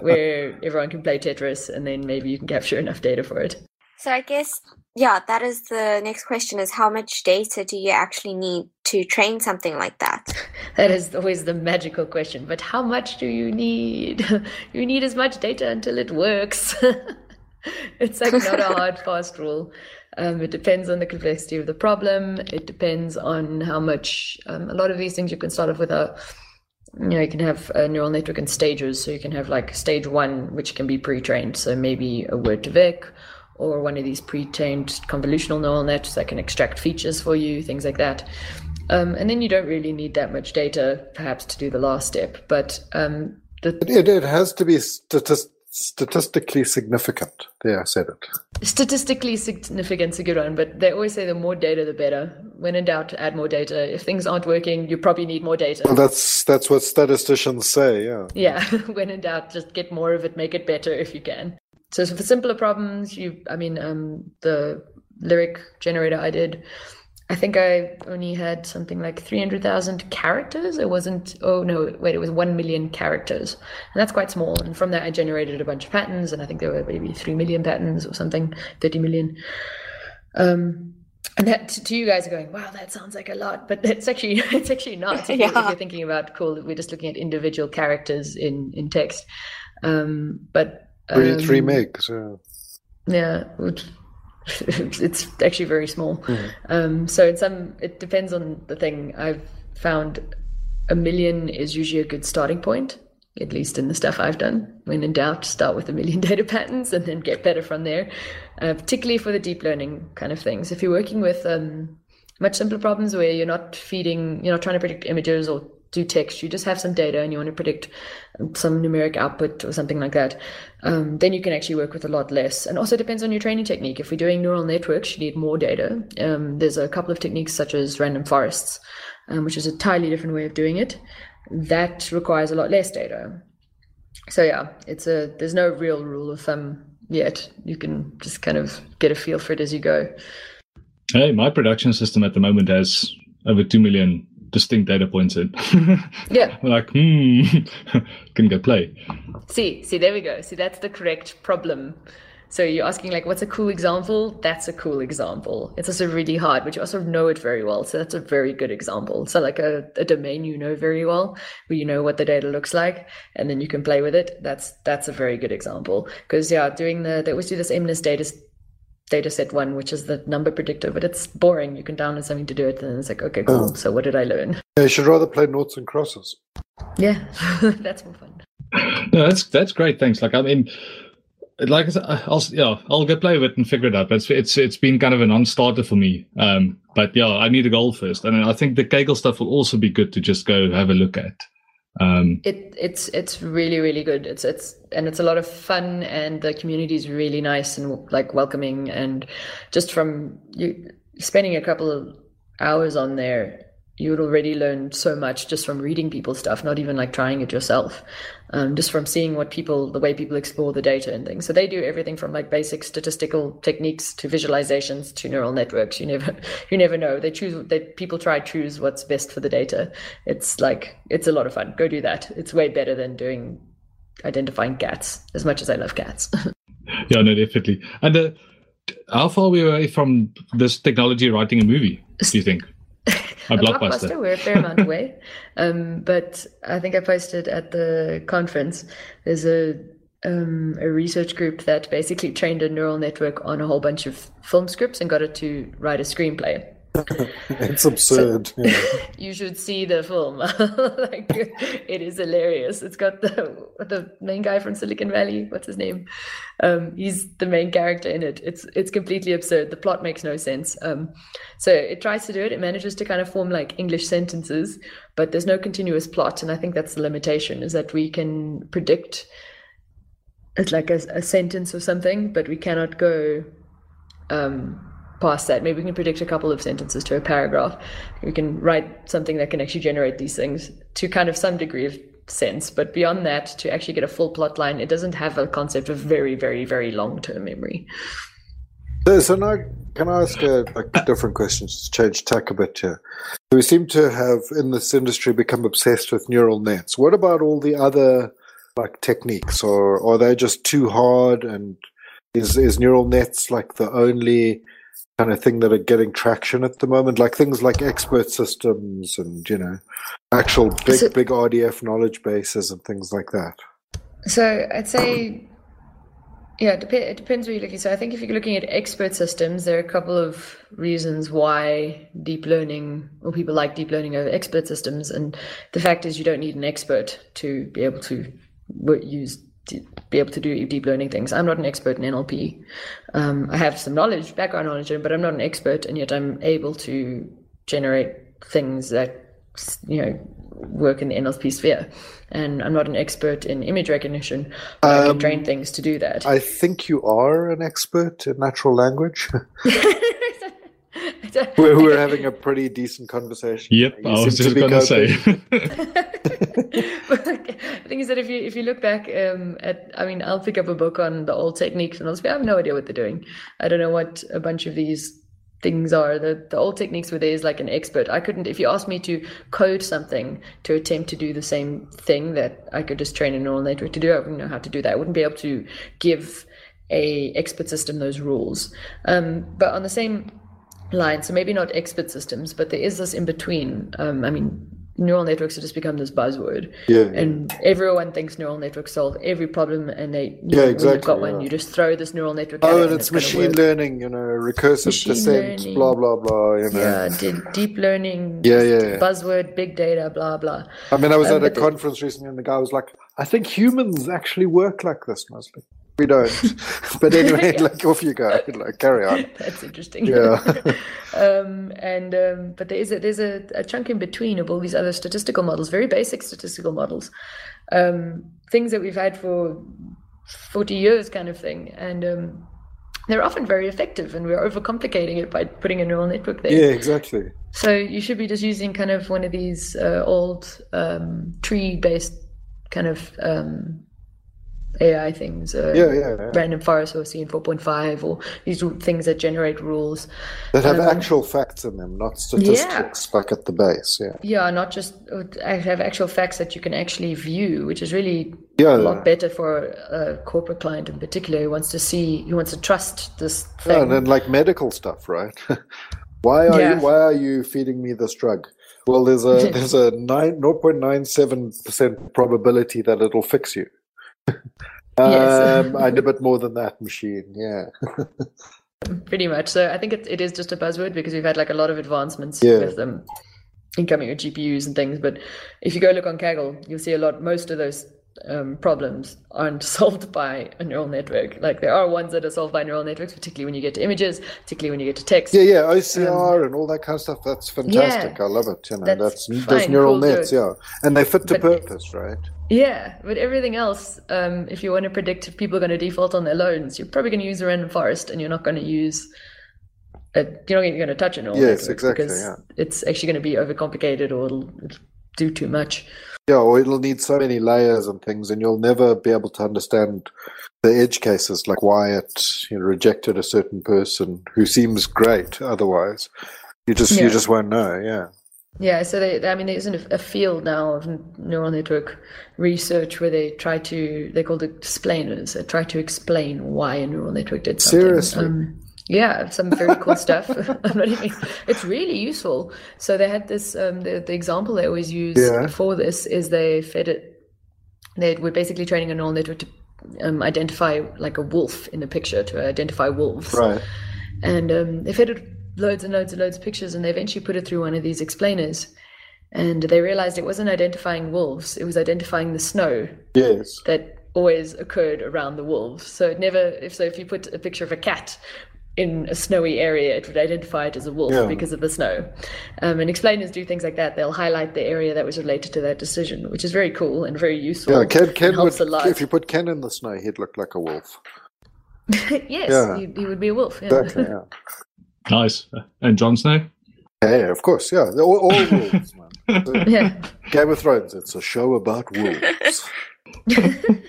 *laughs* where everyone can play Tetris, and then maybe you can capture enough data for it. So I guess yeah, that is the next question: is how much data do you actually need to train something like that? *laughs* that is always the magical question. But how much do you need? you need as much data until it works. it's like not a hard fast rule. Um, it depends on the complexity of the problem. It depends on how much. Um, a lot of these things you can start off with a, you know, you can have a neural network in stages. So you can have like stage one, which can be pre-trained. So maybe a word2vec or one of these pre-trained convolutional neural nets that can extract features for you, things like that. Um, and then you don't really need that much data, perhaps, to do the last step. But um, the, it, it has to be statist- statistically significant. There, I said it. Statistically significant is a good one, but they always say the more data, the better. When in doubt, add more data. If things aren't working, you probably need more data. Well, that's that's what statisticians say. Yeah. Yeah. *laughs* when in doubt, just get more of it. Make it better if you can. So for simpler problems, you, I mean, um, the lyric generator I did I think I only had something like 300,000 characters. It wasn't, oh no, wait, it was 1 million characters. And that's quite small. And from that, I generated a bunch of patterns, and I think there were maybe 3 million patterns or something, 30 million. Um, and that to you guys are going, wow, that sounds like a lot, but *laughs* it's actually *laughs* it's actually not. If, yeah. *laughs* you're, if, you're, thinking about cool, we're just looking at individual characters in in text. Um, but um, three, three megs. Yeah. yeah *laughs* it's actually very small. Mm-hmm. Um, so in some, it depends on the thing. I've found a million is usually a good starting point, at least in the stuff I've done. When in doubt, start with a million *laughs* data patterns and then get better from there. Uh, particularly for the deep learning kind of things. If you're working with um, much simpler problems where you're not feeding, you're not trying to predict images or do text, you just have some data and you want to predict some numeric output or something like that, um, then you can actually work with a lot less. And also depends on your training technique. If we're doing neural networks, you need more data. Um, there's a couple of techniques such as random forests, um, which is a entirely different way of doing it. That requires a lot less data. So yeah, it's a there's no real rule of thumb yet. You can just kind of get a feel for it as you go. Hey, my production system at the moment has over two million distinct data points in. *laughs* yeah. *laughs* like, hmm, *laughs* can go play. See, see, there we go. See, that's the correct problem. So you're asking like, what's a cool example? That's a cool example. It's also really hard, but you also know it very well. So that's a very good example. So like a, a domain you know very well, where you know what the data looks like, and then you can play with it. That's that's a very good example. Because yeah, doing the they always do this MNIST data data set one, which is the number predictor, but it's boring. You can download something to do it, and it's like, okay, cool. Oh. So what did I learn? Yeah, you should rather play noughts and crosses. Yeah, *laughs* that's more fun. No, that's that's great. Thanks. Like, I mean, like I said, I'll yeah, I'll go play with it and figure it out. But it's it's it's been kind of a non-starter for me. Um, but yeah, I need a goal first, and I think the Kaggle stuff will also be good to just go have a look at. Um, it it's it's really really good. It's it's and it's a lot of fun, and the community is really nice and like welcoming, and just from you spending a couple of hours on there you would already learn so much just from reading people's stuff, not even like trying it yourself, um, just from seeing what people, the way people explore the data and things. So they do everything from like basic statistical techniques to visualizations to neural networks. You never, *laughs* you never know. They choose, they people try choose what's best for the data. It's like it's a lot of fun. Go do that. It's way better than doing identifying cats. As much as I love cats. *laughs* yeah, no, definitely. And uh, how far are we away from this technology writing a movie? Do you think? A blockbuster. blockbuster. We're a fair amount away. *laughs* Um, but I think I posted at the conference. There's a um, a research group that basically trained a neural network on a whole bunch of film scripts and got it to write a screenplay. *laughs* it's absurd. So, yeah. *laughs* you should see the film. *laughs* like it is hilarious. It's got the the main guy from Silicon Valley. What's his name? Um, he's the main character in it. It's it's completely absurd. The plot makes no sense. Um, so it tries to do it. It manages to kind of form like English sentences, but there's no continuous plot. And I think that's the limitation: is that we can predict it's like a, a sentence or something, but we cannot go. Um, past that. Maybe we can predict a couple of sentences to a paragraph. We can write something that can actually generate these things to kind of some degree of sense. But beyond that, to actually get a full plot line, it doesn't have a concept of very, very, very long term memory. So now, can I ask a, a different question? Just change tack a bit here. We seem to have in this industry become obsessed with neural nets. What about all the other like techniques, or are they just too hard? And is is neural nets like the only kind of thing that are getting traction at the moment, like things like expert systems and you know actual big so, big RDF knowledge bases and things like that. So I'd say. Yeah, it, dep- it depends where you're looking. So I think if you're looking at expert systems, there are a couple of reasons why deep learning or people like deep learning over expert systems. And the fact is, you don't need an expert to be able to use be able to do deep learning things. I'm not an expert in NLP. Um, I have some knowledge, background knowledge, but I'm not an expert, and yet I'm able to generate things that you know work in the NLP sphere. And I'm not an expert in image recognition. Um, I can train um, things to do that. I think you are an expert in natural language. *laughs* *laughs* *laughs* we're, we're having a pretty decent conversation. Yep, you I was just going to say. the thing is that if you if you look back um, at, I mean, I'll pick up a book on the old techniques and I'll say, I have no idea what they're doing. I don't know what a bunch of these things are. The the old techniques where there's like an expert. I couldn't. If you asked me to code something to attempt to do the same thing that I could just train a neural network to do, I wouldn't know how to do that. I wouldn't be able to give a expert system those rules. Um, but on the same line. So maybe not expert systems, but there is this in between. Um, I mean, neural networks have just become this buzzword. Yeah. And everyone thinks neural networks solve every problem, and they yeah know, exactly. You've got yeah. one, you just throw this neural network. Oh, and it's, it's machine learning, you know, recursive machine descent, learning. blah blah blah. You know. Yeah, deep, deep learning. Yeah, yeah, yeah, Buzzword, big data, blah blah. I mean, I was um, at a conference the, recently, and the guy was like, "I think humans actually work like this." mostly we don't. *laughs* but anyway, yeah. like off you go. Like carry on. *laughs* That's interesting. Yeah. *laughs* um, and um, but there is a, there's a, a, chunk in between of all these other statistical models, very basic statistical models, um, things that we've had for forty years, kind of thing, and. Um, they're often very effective, and we're overcomplicating it by putting a neural network there. Yeah, exactly. So you should be just using kind of one of these uh, old um, tree-based kind of um, AI things, uh, yeah, yeah, yeah, random forest or C4.5, or these things that generate rules that have um, actual facts in them, not statistics yeah. like at the base. Yeah, yeah, not just uh, have actual facts that you can actually view, which is really yeah, a lot better for a corporate client in particular who wants to see, who wants to trust this thing. And then like medical stuff, right? *laughs* why are you why are you feeding me this drug? Well, there's a *laughs* there's a nine 0.97 percent probability that it'll fix you. Yes. um, *laughs* and a bit more than that machine, yeah. Pretty much. So I think it, it is just a buzzword because we've had like a lot of advancements yeah. with them incoming with GPUs and things. But if you go look on Kaggle, you'll see a lot. Most of those um, problems aren't *laughs* solved by a neural network. Like there are ones that are solved by neural networks, particularly when you get to images, particularly when you get to text. Yeah, yeah, OCR um, and all that kind of stuff. That's fantastic. Yeah, I love it. You know, that's, that's those neural cool, nets. Yeah, and they fit to but, purpose, right? Yeah, but everything else, um, if you want to predict if people are going to default on their loans, you're probably going to use a random forest, and you're not going to use. A, you're not going to touch a neural yes, exactly, because yeah. it's actually going to be overcomplicated or it'll do too much. Yeah, or it'll need so many layers and things, and you'll never be able to understand the edge cases, like why it you know, rejected a certain person who seems great otherwise. You just yeah. you just won't know. Yeah. Yeah, so they, I mean, there's a field now of neural network research where they try to, they call it explainers. They try to explain why a neural network did something. Seriously. Um, yeah, some very cool stuff. *laughs* I'm not even, it's really useful. So they had this, um, the, the example they always use yeah. for this is they fed it, they were basically training a neural network to um, identify like a wolf in a picture, to identify wolves. Right. And um, they fed it loads and loads and loads of pictures and they eventually put it through one of these explainers. And they realized it wasn't identifying wolves, it was identifying the snow. Yes. That always occurred around the wolves. So it never if so if you put a picture of a cat in a snowy area, it would identify it as a wolf yeah. because of the snow. Um, and explainers do things like that. They'll highlight the area that was related to that decision, which is very cool and very useful. Yeah, Ken, Ken would, if you put Ken in the snow, he'd look like a wolf. *laughs* yes, yeah. he, he, would be a wolf. Yeah. Exactly, yeah. Nice. And Jon Snow? Yeah, of course. Yeah, all, all wolves, man. *laughs* Yeah. Game of Thrones. It's a show about wolves. *laughs*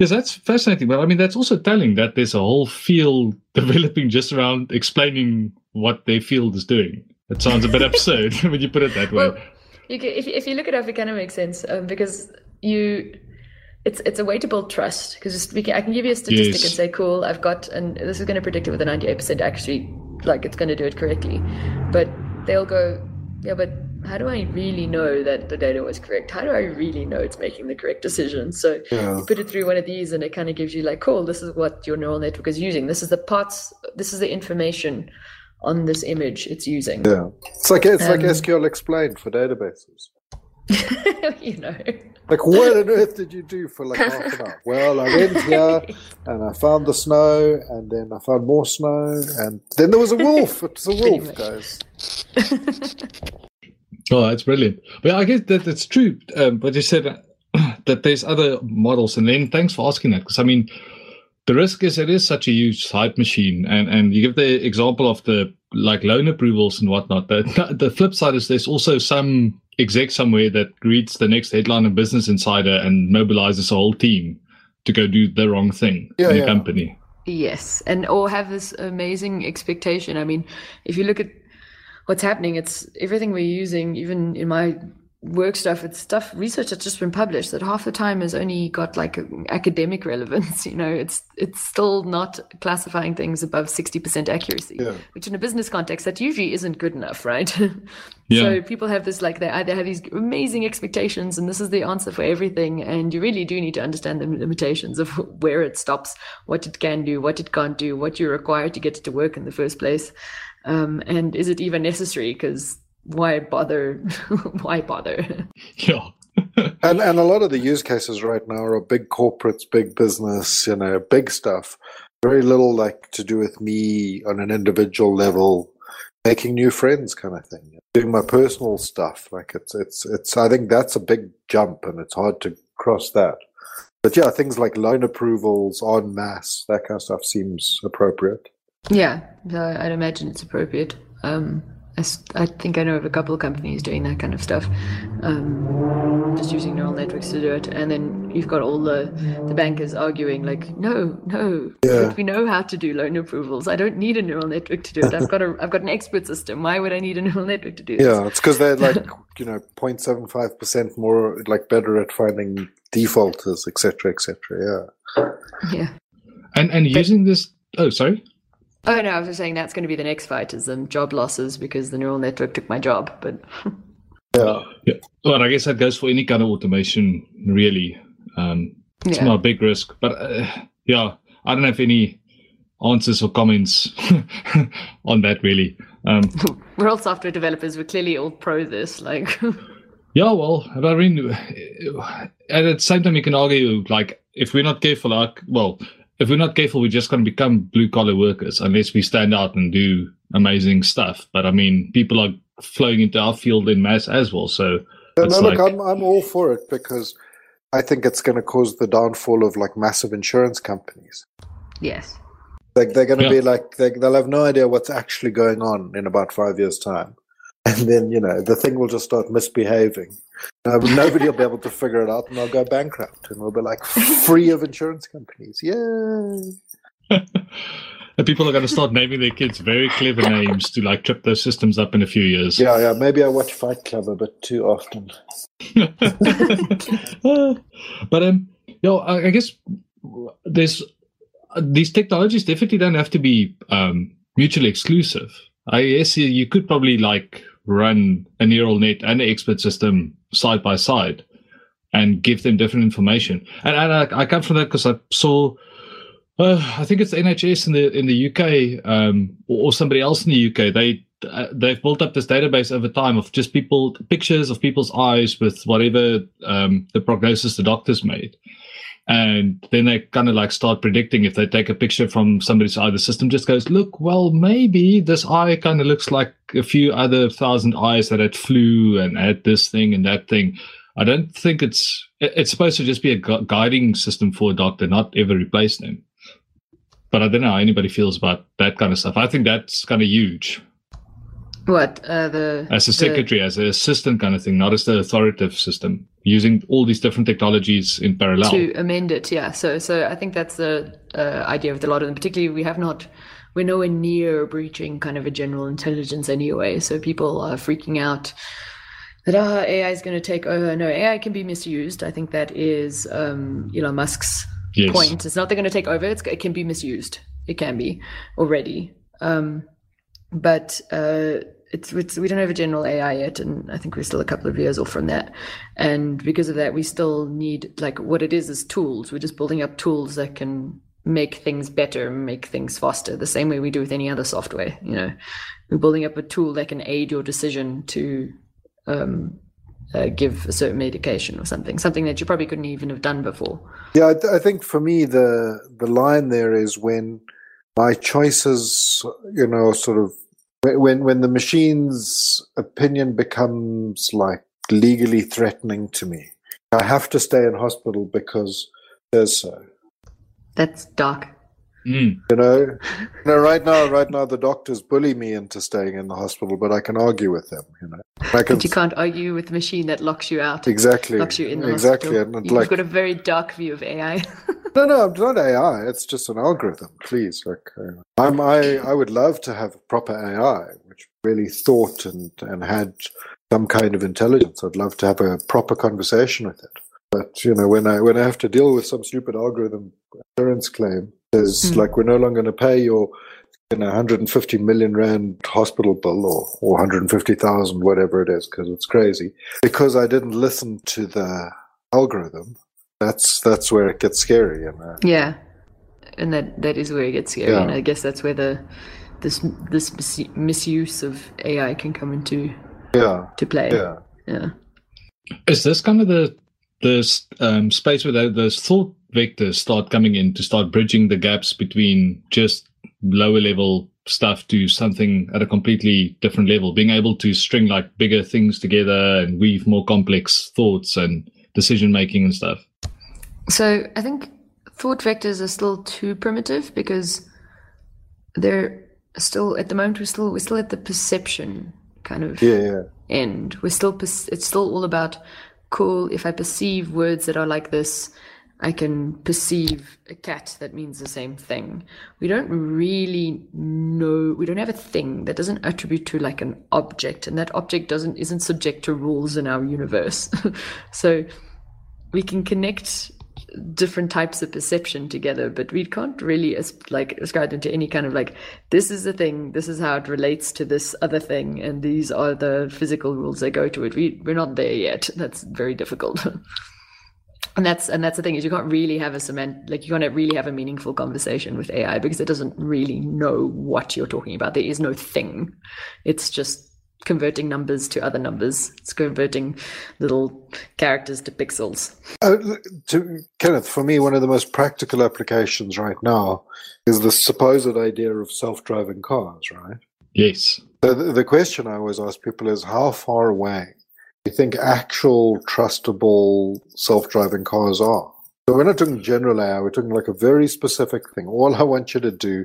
Yes, that's fascinating. But I mean, that's also telling that there's a whole field *laughs* developing just around explaining what their field is doing. It sounds a bit absurd when you put it that way. Well, you can, if, if you look at it, it kind of makes sense um, because you it's it's a way to build trust because I can give you a statistic yes. and say, cool, I've got, and this is going to predict it with a 98% actually, like it's going to do it correctly. But they'll go, yeah, but how do I really know that the data was correct? How do I really know it's making the correct decision? So yeah. you put it through one of these and it kind of gives you like, cool, this is what your neural network is using. This is the parts, this is the information on this image it's using. Yeah. It's like it's um, like SQL explained for databases. *laughs* you know. Like what on earth did you do for like half an hour? Well, I went here *laughs* and I found the snow and then I found more snow and then there was a wolf. It's a *laughs* wolf, guys. *laughs* Oh, that's brilliant. Well, I guess that that's true. Um, but you said *clears throat* that there's other models, and then thanks for asking that because I mean, the risk is it is such a huge hype machine, and and you give the example of the like loan approvals and whatnot. The *laughs* the flip side is there's also some exec somewhere that reads the next headline of Business Insider and mobilizes a whole team to go do the wrong thing yeah, in a yeah. company. Yes, and or have this amazing expectation. I mean, if you look at what's happening. It's everything we're using, even in my work stuff, it's stuff research that's just been published that half the time has only got like academic relevance. *laughs* You know, it's it's still not classifying things above sixty percent accuracy, yeah. which in a business context that usually isn't good enough, right? *laughs* yeah. So people have this like they either have these amazing expectations, and this is the answer for everything, and you really do need to understand the limitations of *laughs* where it stops, what it can do, what it can't do, what you're required to get it to work in the first place. Um, and is it even necessary? Because why bother? *laughs* why bother? *laughs* Yeah. *laughs* and and a lot of the use cases right now are big corporates, big business, you know, big stuff. Very little like to do with me on an individual level, making new friends kind of thing. Doing my personal stuff. Like it's it's it's I think that's a big jump and it's hard to cross that. But yeah, things like loan approvals en masse, that kind of stuff seems appropriate. Yeah, I'd imagine it's appropriate. Um, I, I, think I know of a couple of companies doing that kind of stuff, um, just using neural networks to do it. And then you've got all the, the bankers arguing, like, no, no, yeah. we know how to do loan approvals. I don't need a neural network to do it. I've got a *laughs* I've got an expert system. Why would I need a neural network to do this? Yeah, it's because they're like *laughs* you know 0.75 percent more like better at finding defaulters, etc., etc. Yeah. Yeah. And and but, using this. Oh, sorry. Oh no, I was just saying that's going to be the next fight is um, job losses because the neural network took my job. But *laughs* yeah, yeah. Well, I guess that goes for any kind of automation, really. Um, it's yeah. not a big risk, but uh, yeah, I don't have any answers or comments *laughs* on that really. Um, *laughs* We're all software developers. We're clearly all pro this. Like, Yeah, well, I mean, at the same time, you can argue like if we're not careful, like well, if we're not careful, we're just going to become blue collar workers unless we stand out and do amazing stuff. But I mean, people are flowing into our field in mass as well. So No, no, like, look, I'm I'm all for it because I think it's going to cause the downfall of like massive insurance companies. Yes. Like they're going to Yeah. be like they, they'll have no idea what's actually going on in about five years' time, and then you know the thing will just start misbehaving. Uh, nobody will be able to figure it out, and they'll go bankrupt, and we'll be like free of insurance companies. Yay! *laughs* and people are going to start naming their kids very clever names to like trip those systems up in a few years. Yeah, yeah. Maybe I watch Fight Club a bit too often. *laughs* but um, yo, I, I guess there's uh, these technologies definitely don't have to be um, mutually exclusive. I guess you, you could probably like run a neural net and an expert system side by side and give them different information. And, and I, I come from that because I saw. Uh, I think it's the NHS in the in the UK um, or, or somebody else in the UK. They uh, they've built up this database over time of just people pictures of people's eyes with whatever um, the prognosis the doctors made and then they kind of like start predicting if they take a picture from somebody's eye the system just goes look well maybe this eye kind of looks like a few other thousand eyes that had flu and had this thing and that thing. I don't think it's it's supposed to just be a gu- guiding system for a doctor not ever replace them. But i don't know how anybody feels about that kind of stuff. I think that's kind of huge What uh, the as a the- secretary, as an assistant kind of thing, not as the authoritative system, using all these different technologies in parallel. to amend it yeah. So so i think that's the uh, idea with a lot of them. Particularly we have not we're nowhere near breaching kind of a general intelligence anyway. So people are freaking out that ah, ai is going to take over. No ai can be misused. I think that is um, elon musk's Yes. point. It's not they're going to take over it's, it can be misused. It can be already. Um, but uh, it's, it's we don't have a general AI yet, and I think we're still a couple of years off from that. And because of that, we still need like what it is is tools. We're just building up tools that can make things better, make things faster, the same way we do with any other software. You know, we're building up a tool that can aid your decision to um, uh, give a certain medication or something, something that you probably couldn't even have done before. Yeah, I, th- I think for me the the line there is when my choices, you know, sort of when when the machine's opinion becomes like legally threatening to me. I have to stay in hospital because there's so. That's dark. Mm. You know, you know, right now, right now, the doctors bully me into staying in the hospital, but I can argue with them. You know, I can But you can't argue with the machine that locks you out. exactly, Locks you in the exactly, hospital. and You've like got a very dark view of AI. *laughs* No, no, I'm not AI. It's just an algorithm. Please, like, uh, I'm. I, I would love to have proper AI, which really thought and and had some kind of intelligence. I'd love to have a proper conversation with it. But you know, when I when I have to deal with some stupid algorithm insurance claim, there's Mm. like we're no longer going to pay your you know 150 million rand hospital bill or or 150,000 whatever it is because it's crazy because I didn't listen to the algorithm. That's that's where it gets scary, you know. Yeah, and that that is where it gets scary, Yeah. and I guess that's where the this this mis- misuse of AI can come into Yeah, to play. yeah. Yeah. Is this kind of the the um, space where tho- those thought vectors start coming in to start bridging the gaps between just lower level stuff to something at a completely different level, being able to string like bigger things together and weave more complex thoughts and decision making and stuff. So I think thought vectors are still too primitive because they're still at the moment we're still we're still at the perception kind of Yeah, yeah. end. We're still it's still all about cool. If I perceive words that are like this, I can perceive a cat that means the same thing. We don't really know. We don't have a thing that doesn't attribute to like an object, and that object doesn't isn't subject to rules in our universe. *laughs* so we can connect different types of perception together, but we can't really like ascribe them to any kind of like this is the thing, this is how it relates to this other thing, and these are the physical rules that go to it. We we're not there yet. That's very difficult. *laughs* and that's and that's the thing is you can't really have a cement like you can't really have a meaningful conversation with AI because it doesn't really know what you're talking about. There is no thing. It's just converting numbers to other numbers. It's converting little characters to pixels. Uh, to, Kenneth, for me, one of the most practical applications right now is the supposed idea of self-driving cars, right? Yes. The, the question I always ask people is, how far away you think actual trustable self-driving cars are? So we're not talking general AI. We're talking like a very specific thing. All I want you to do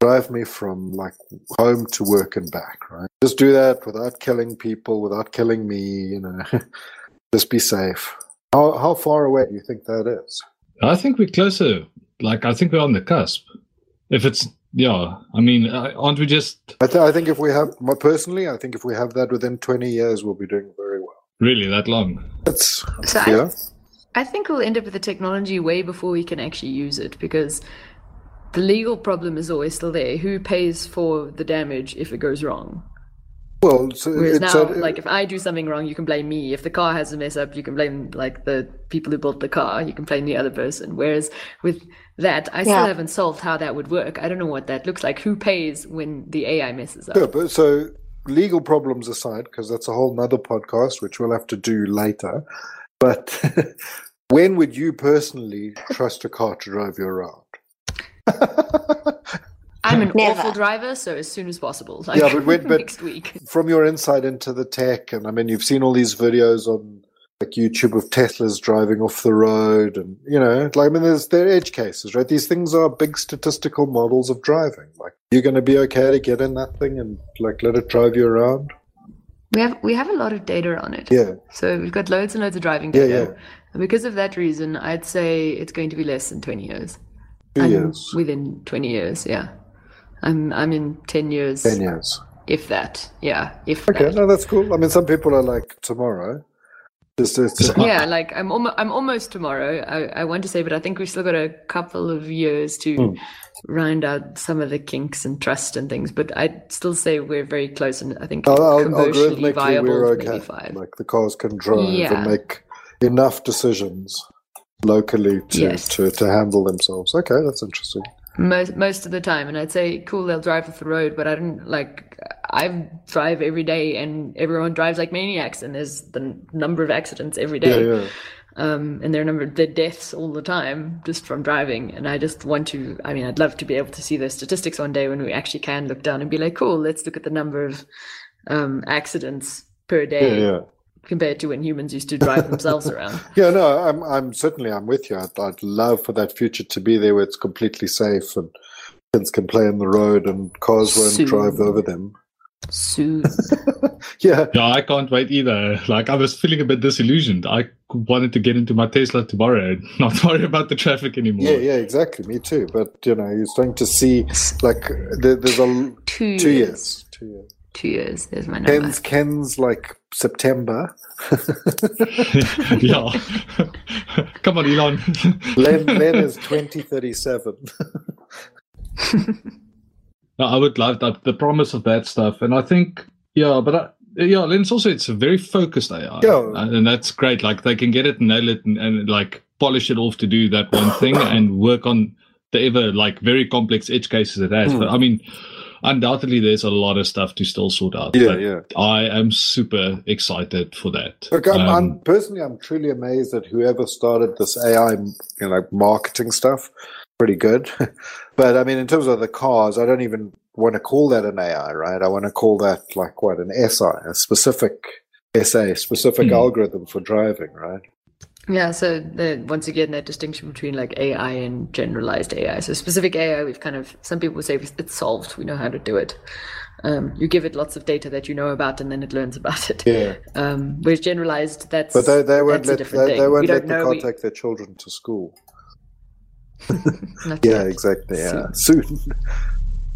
drive me from like home to work and back, right? Just do that without killing people, without killing me, you know. *laughs* Just be safe. How how far away do you think that is? I think we're closer. Like I think we're on the cusp. If it's yeah, I mean, uh, aren't we just I, th- I think if we have, personally, I think if we have that within 20 years, we'll be doing very. Really that long? That's, So I- yeah. I think we'll end up with the technology way before we can actually use it because the legal problem is always still there. Who pays for the damage if it goes wrong? Well, so Whereas it's now, a- like if I do something wrong, you can blame me. If the car has a mess up, you can blame like the people who built the car. You can blame the other person. Whereas with that, I still haven't solved how that would work. I don't know what that looks like. Who pays when the AI messes up? Yeah, but so legal problems aside, because that's a whole nother podcast, which we'll have to do later. But *laughs* when would you personally trust a car to drive you around? *laughs* I'm an Never. awful driver, so as soon as possible. Like Yeah, but when- *laughs* but- next week. From your insight into the tech, and I mean, you've seen all these videos on like YouTube of Teslas driving off the road, and you know, like I mean, there's there are edge cases, right? These things are big statistical models of driving. Like, you're going to be okay to get in that thing and like let it drive you around. We have we have a lot of data on it. Yeah, So we've got loads and loads of driving Yeah, data. yeah. And because of that reason, I'd say it's going to be less than 20 years. 2 I'm years, Within 20 years, yeah. I'm I'm in 10 years, ten years. if that. Yeah, if Okay, that. no, that's cool. I mean, some people are like tomorrow. Just, it's, Just- Yeah, like I'm almost I'm almost tomorrow. I, I want to say, but I think we've still got a couple of years to Hmm. round out some of the kinks and trust and things. But I'd still say we're very close, and I think al- commercially viable, we're okay. Like the cars can drive Yeah. and make enough decisions locally to, Yes. to, to handle themselves. Okay, that's interesting. most most of the time and i'd say cool they'll drive off the road but i don't like i drive every day and everyone drives like maniacs and there's the n- number of accidents every day, Yeah, yeah. um and there are number of the deaths all the time just from driving and i just want to i mean i'd love to be able to see those statistics one day when we actually can look down and be like cool let's look at the number of um accidents per day yeah. compared to when humans used to drive themselves around *laughs* Yeah, no, I'm, I'm certainly, I'm with you. I'd, I'd love for that future to be there where it's completely safe and kids can play in the road and cars won't Soon. drive over them. Soon *laughs* Yeah, Yeah, I can't wait either. Like I was feeling a bit disillusioned. I wanted to get into my Tesla tomorrow and *laughs* not worry about the traffic anymore. yeah, yeah, exactly. Me too. But, you know, you're starting to see, like, there, there's a two, two years. Two years. two years there's my number Ken's, Ken's like September. *laughs* yeah. Come on, Elon. Len, Len is 2037. No, I would love that the promise of that stuff, and I think yeah, but I, yeah, Len's also it's a very focused AI, Yeah. and that's great. Like they can get it, and nail it, and, and like polish it off to do that one thing, *coughs* and work on the ever like very complex edge cases it has. Hmm. But I mean, undoubtedly, there's a lot of stuff to still sort out. Yeah, but yeah. I am super excited for that. Look, I'm, Um, I'm personally, I'm truly amazed that whoever started this AI, you know, like marketing stuff, pretty good. *laughs* but I mean, in terms of the cars, I don't even want to call that an AI, right? I want to call that like what an SI, a specific SA, specific Hmm. algorithm for driving, right? Yeah, so the, once again, that distinction between like AI and generalized AI. So specific AI, we've kind of some people say it's solved. We know how to do it. Um, you give it lots of data that you know about, and then it learns about it. Yeah. Um, whereas generalized, that's But they, they won't let they. They won't let the car we- take their children to school. Yeah, yet. exactly. Yeah, soon.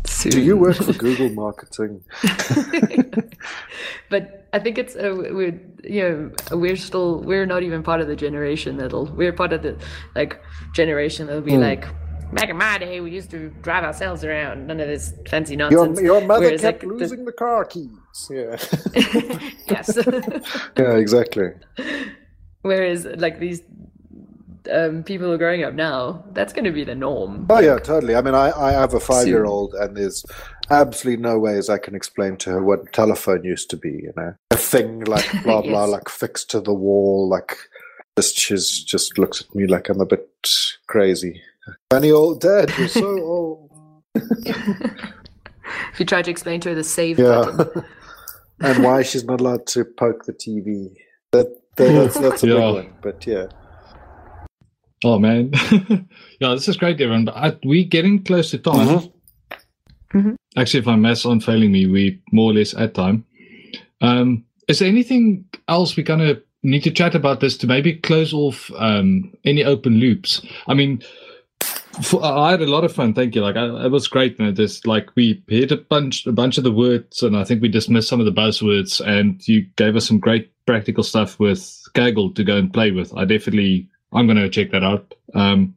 Soon. Do you work for *laughs* Google Marketing? *laughs* but I think it's uh, we're you know we're still we're not even part of the generation that'll we're part of the like generation that'll be Hmm. like back in my day we used to drive ourselves around none of this fancy nonsense. your mother Whereas, kept like, the- losing the car keys. Yeah. *laughs* yes. yeah, exactly. Whereas like these um, people are growing up now, that's going to be the norm. Oh yeah, totally. I mean, I, I have a five year old, and there's absolutely no ways I can explain to her what telephone used to be. You know, a thing like *laughs* blah blah, Yes. like fixed to the wall, like just she's just looks at me like I'm a bit crazy. Funny old dad, you're so *laughs* old. If you try to explain to her the save Yeah, button, *laughs* and why she's not allowed to poke the TV. That, that that's that's a Yeah. big one. But yeah, Oh man, *laughs* yeah, this is great, everyone. But I, we getting close to time. Mhm. Mhm. Actually, if my maths aren't failing me, we more or less at time. Um, is there anything else we kind of need to chat about this to maybe close off um, any open loops? I mean, for, I had a lot of fun. Thank you. Like, I, it was great. You know, this like we hit a bunch, a bunch of the words, and I think we dismissed some of the buzzwords. And you gave us some great practical stuff with Kaggle to go and play with. I definitely, I'm going to check that out. Um,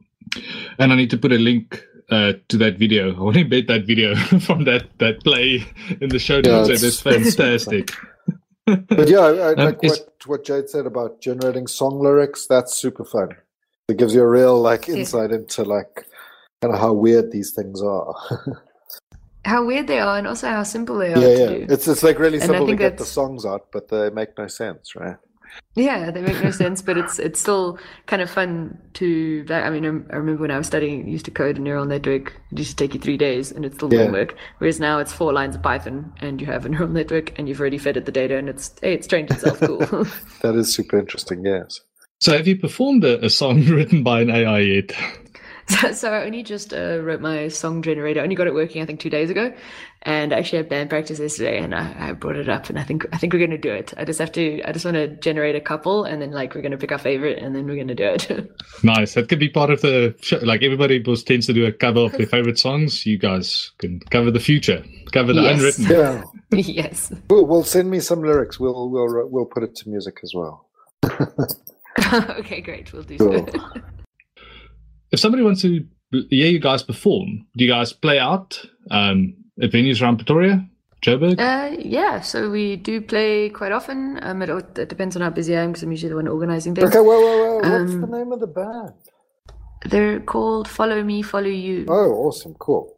and I need to put a link uh, to that video. *laughs* I want to embed that video *laughs* from that that play in the show Yeah, notes. it's- it's fantastic. *laughs* but yeah, I, I Um, like is- what what Jade said about generating song lyrics. That's super fun. It gives you a real like Yeah. insight into like kind of how weird these things are. how weird they are, and also how simple they are yeah, to yeah. do. It's it's like really And simple to think get the songs out, but they make no sense, right? Yeah, they make no sense, but it's it's still kind of fun to. I mean, I I remember when I was studying, used to code a neural network. It used to take you three days, and it still didn't Yeah. work. Whereas now it's four lines of Python, and you have a neural network, and you've already fed it the data, and it's hey, it's trained itself. Cool. *laughs* *laughs* That is super interesting. Yes. So, have you performed a, a song *laughs* written by an AI yet? *laughs* So, so I only just uh, wrote my song generator. I only got it working, I think, two days ago, and I actually had band practice yesterday, and I, I brought it up, and I think I think we're gonna do it. I just have to. I just want to generate a couple, and then like we're gonna pick our favorite, and then we're gonna do it. *laughs* Nice. That could be part of the show. Like everybody was tends to do a cover of their favorite songs. You guys can cover the future, cover the Yes. unwritten. Yeah. *laughs* yes. Well, well, send me some lyrics. We'll we'll we'll put it to music as well. okay, great. We'll do Cool. so. If somebody wants to hear you guys perform, do you guys play out um, at venues around Pretoria, Joburg? Uh, yeah, so we do play quite often. Um, it, it depends on how busy I am because I'm usually the one organizing things. Okay. Whoa, whoa, whoa! What's Um, the name of the band? They're called Follow Me, Follow You. Oh, awesome! Cool.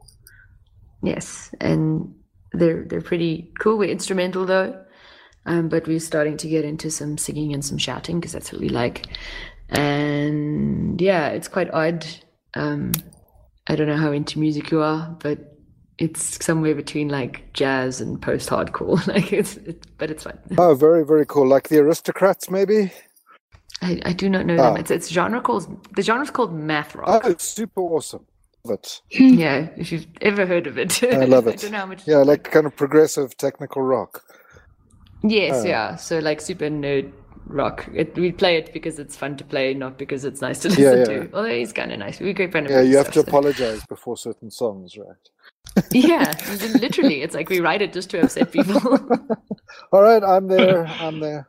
Yes, and they're they're pretty cool. We're instrumental though, um, but we're starting to get into some singing and some shouting because that's what we like. And yeah, it's quite odd. Um, I don't know how into music you are, but it's somewhere between like jazz and post-hardcore. *laughs* like it's, it, but it's fun. Oh, very very cool. Like the Aristocrats, maybe. I, I do not know Ah. them. It's it's genre called the genre's called math rock. Oh, super awesome. Love it. yeah, if you've ever heard of it. I *laughs* love I it. don't know how much. Yeah, like kind of progressive technical rock. Yes, Oh. yeah. So like super nerd rock. It, we play it because it's fun to play, not because it's nice to *laughs* listen Yeah, yeah. to. Although he's kind of nice. We're great friend Yeah, you have to stuff, so- apologize before certain songs, right? *laughs* Yeah, *laughs* literally, it's like we write it just to upset people. All right, I'm there. I'm there.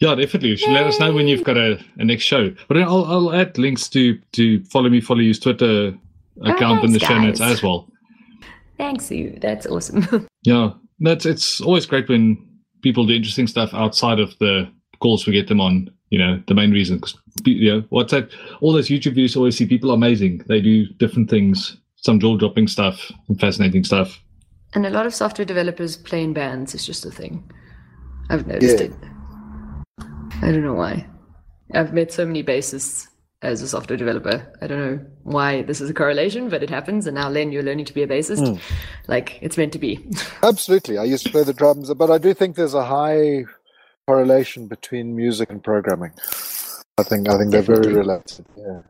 Yeah, definitely. You should let us know when you've got a, a next show. But then I'll, I'll add links to to follow me, follow you's Twitter oh, account in the thanks, show notes as well. Thanks, you. That's awesome. Yeah, that's it's always great when people do interesting stuff outside of the calls we get them on. You know, the main reason because you know what's that? All those YouTube videos always see people are amazing. They do different things, some jaw dropping stuff, and fascinating stuff. and a lot of software developers play in bands. It's just a thing. I've noticed Yeah. it. I don't know why. I've met so many bassists as a software developer. I don't know why this is a correlation, but it happens. And now, Len, you're learning to be a bassist. Hmm. Like it's meant to be. *laughs* Absolutely. I used to play the drums, but I do think there's a high correlation between music and programming. I think I think they're very Definitely. related. Yeah.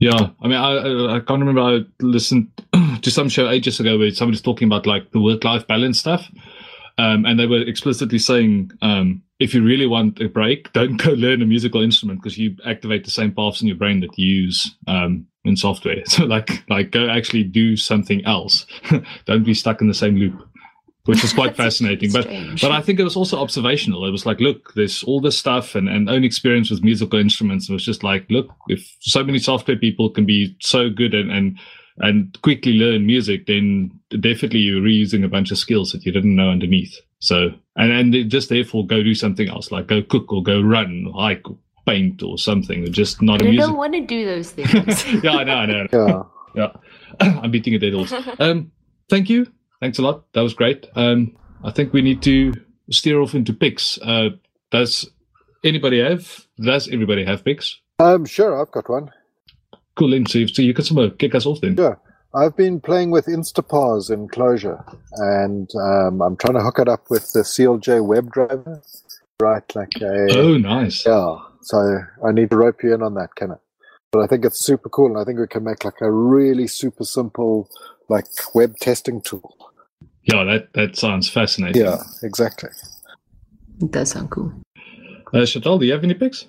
Yeah, I mean, I I, I can't remember. I listened *clears throat* to some show ages ago where somebody's talking about like the work life balance stuff, um, and they were explicitly saying um, if you really want a break, *laughs* don't go learn a musical instrument because you activate the same paths in your brain that you use um, in software. *laughs* So like like go actually do something else. *laughs* don't be stuck in the same loop, which is quite *laughs* fascinating. But strange. but I think it was also observational. It was like, look, there's all this stuff and, and own experience with musical instruments. It was just like, look, if so many software people can be so good and and, and quickly learn music, then definitely you're reusing a bunch of skills that you didn't know underneath. So and and just therefore go do something else, like go cook or go run or hike, or paint or something, or just not I a music. don't want to do those *laughs* things. yeah, I know, I know. Yeah. Yeah, *laughs* I'm beating a dead horse. Um, thank you. Thanks a lot. That was great. Um, I think we need to steer off into picks. Uh, does anybody have? Does everybody have picks? Um, sure, I've got one. Cool, Lynn. So, you- so you can somehow kick us off then. Sure. I've been playing with Instaparse in Clojure, and um, I'm trying to hook it up with the CLJ web driver. Right, like a Oh, nice. yeah. So I need to rope you in on that, can I? But I think it's super cool, and I think we can make like a really super simple like web testing tool. Yeah, that that sounds fascinating. Yeah, exactly. it does sound cool. Uh, Chantal, do you have any picks?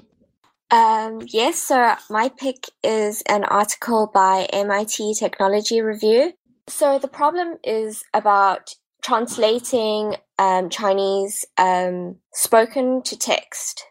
Um, yes, so my pick is an article by MIT Technology Review. So the problem is about translating um, Chinese um, spoken to text,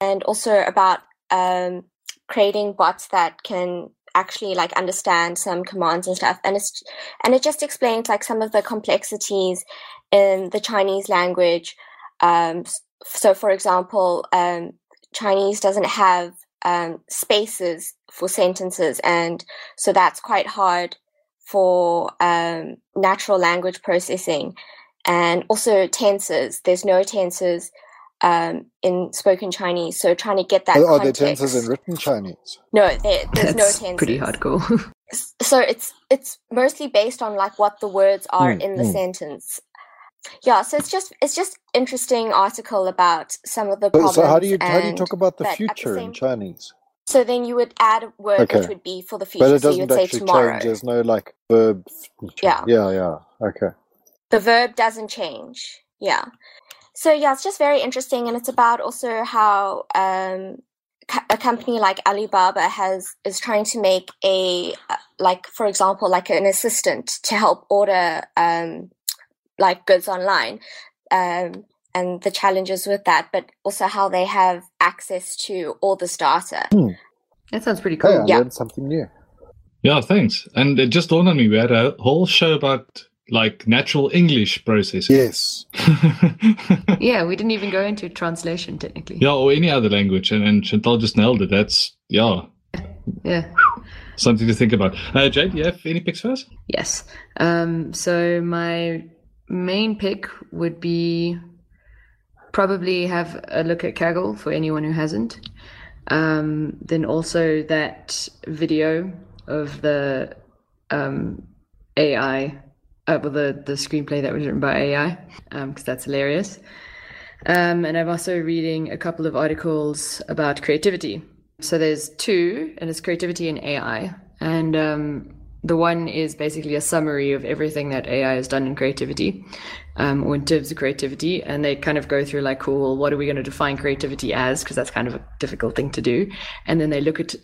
and also about um, creating bots that can actually like understand some commands and stuff. And it's and it just explains like some of the complexities in the Chinese language. Um, so, for example, um, Chinese doesn't have um, spaces for sentences, and so that's quite hard for um, natural language processing. And also tenses. There's no tenses um, in spoken Chinese, so trying to get that. Are, are there tenses in written Chinese? No, there, there's no That's tenses. pretty hardcore. S- So it's it's mostly based on like what the words are Mm, in the mm. sentence. Yeah, so it's just it's just interesting article about some of the problems. so how do you how do you talk about the but at the future in Chinese? So then you would add a word Okay. which would be for the future. But it so you doesn't would say actually tomorrow. change. There's no like verb. Yeah. Yeah, yeah. Okay. the verb doesn't change. Yeah. So yeah, it's just very interesting, and it's about also how um, a company like Alibaba has is trying to make a uh, like, for example, like an assistant to help order um, like goods online, um, and the challenges with that, but also how they have access to all this data. that sounds pretty Hey, cool. I Yeah. learned something new. Yeah, thanks. And it just dawned on me we had a whole show about like natural English processing. Yes. *laughs* Yeah, we didn't even go into translation technically. yeah, or any other language, and, and Chantal just nailed it. That's yeah, Yeah. something to think about. Uh, Jade, do you have any picks for us? Yes. Um, so my main pick would be probably have a look at Kaggle for anyone who hasn't. Um, then also that video of the um, AI, uh, well, the the screenplay that was written by AI, because that's hilarious. Um, and I'm also reading a couple of articles about creativity. So there's two, and it's creativity and AI. And um, the one is basically a summary of everything that AI has done in creativity, um, or in terms of creativity. And they kind of go through like, cool, well, what are we going to define creativity as? Because that's kind of a difficult thing to do. And then they look at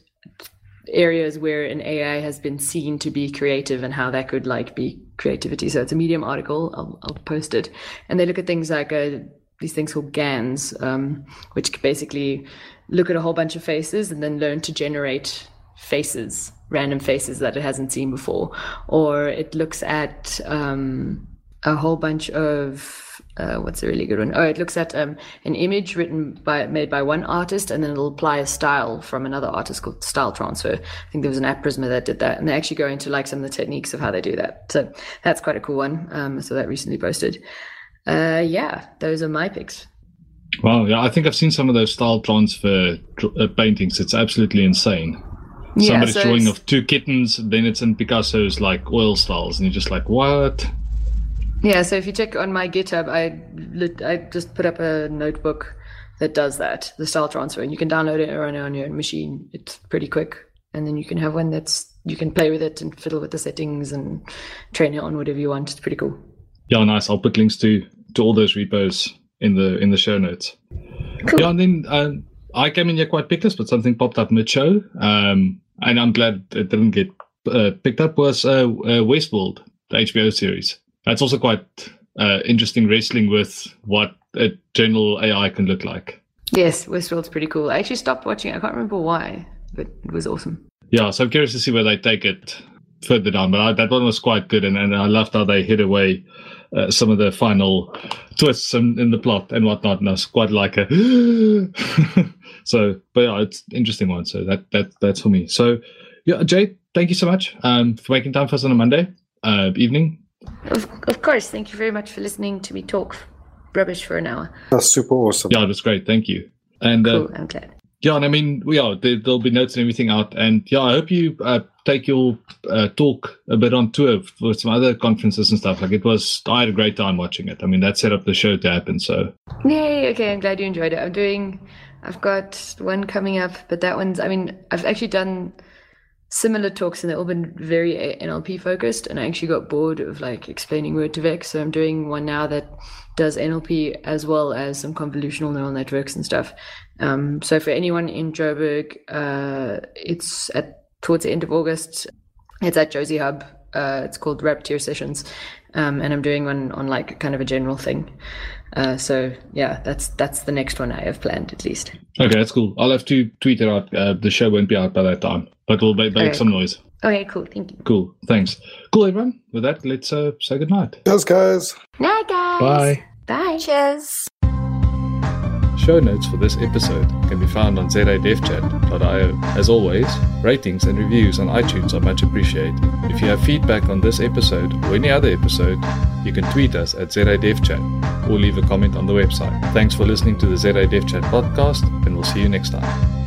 areas where an AI has been seen to be creative and how that could like be creativity. So it's a Medium article. I'll, I'll post it, and they look at things like uh, these things called GANs, um, which basically look at a whole bunch of faces and then learn to generate faces, random faces that it hasn't seen before, or it looks at um, a whole bunch of uh, what's a really good one? Oh, it looks at um, an image written by made by one artist, and then it'll apply a style from another artist called style transfer. I think there was an app Prisma that did that, and they actually go into like some of the techniques of how they do that. So that's quite a cool one. Um, so that recently posted. Uh, yeah, those are my picks. Wow, yeah, I think I've seen some of those style transfer uh, paintings. It's absolutely insane. Yeah, Somebody's so drawing of two kittens, then it's in Picasso's like oil styles, and you're just like, what? Yeah, so if you check on my GitHub, I I just put up a notebook that does that, the style transfer, and you can download it on on your machine. It's pretty quick, and then you can have one that's you can play with it and fiddle with the settings and train it on whatever you want. It's pretty cool. Yeah, nice. I'll put links to to all those repos in the in the show notes. Cool. Yeah, and then um, I came in here quite pickless, but something popped up mid-show, um, and I'm glad it didn't get uh, picked up. Was uh, uh, Westworld, the HBO series? That's also quite uh, interesting, wrestling with what a general AI can look like. Yes, Westworld's pretty cool. I actually stopped watching. it. I can't remember why, but it was awesome. Yeah, so I'm curious to see where they take it further down. But I, that one was quite good, and, and I loved how they hid away uh, some of the final twists in, in the plot and whatnot. And I was quite like a *gasps* so, but yeah, it's interesting one. So that that that's for me. So, yeah, Jay, thank you so much um, for making time for us on a Monday uh, evening. Of, of course. Thank you very much for listening to me talk rubbish for an hour. That's super awesome. Yeah, that's great. Thank you. And uh, Cool. I'm glad. yeah, and I mean, we are there, there'll be notes and everything out. And yeah, I hope you uh, take your uh, talk a bit on tour for some other conferences and stuff. Like it was, I had a great time watching it. I mean, that set up the show to happen. So Yay, okay, I'm glad you enjoyed it. I'm doing, I've got one coming up, but that one's, I mean, I've actually done similar talks and they've all been very NLP focused. And I actually got bored of like explaining Word2Vec. So I'm doing one now that does NLP as well as some convolutional neural networks and stuff. Um, so for anyone in Joburg, uh, it's at towards the end of August. It's at JoziHub. Uh, it's called Raptier Sessions, um, and I'm doing one on like kind of a general thing. Uh, so yeah, that's that's the next one I have planned at least. okay, that's cool. I'll have to tweet it out. Uh, the show won't be out by that time, but we'll make, make Okay. some noise. Okay, cool. Thank you. Cool. Thanks. Cool, everyone. With that, let's uh, say goodnight. Cheers, guys. Night, guys. Bye. Bye. Cheers. Show notes for this episode can be found on zadevchat.io. As always, ratings and reviews on iTunes are much appreciated. If you have feedback on this episode or any other episode, you can tweet us at zadevchat or leave a comment on the website. Thanks for listening to the ZA Dev Chat podcast, and we'll see you next time.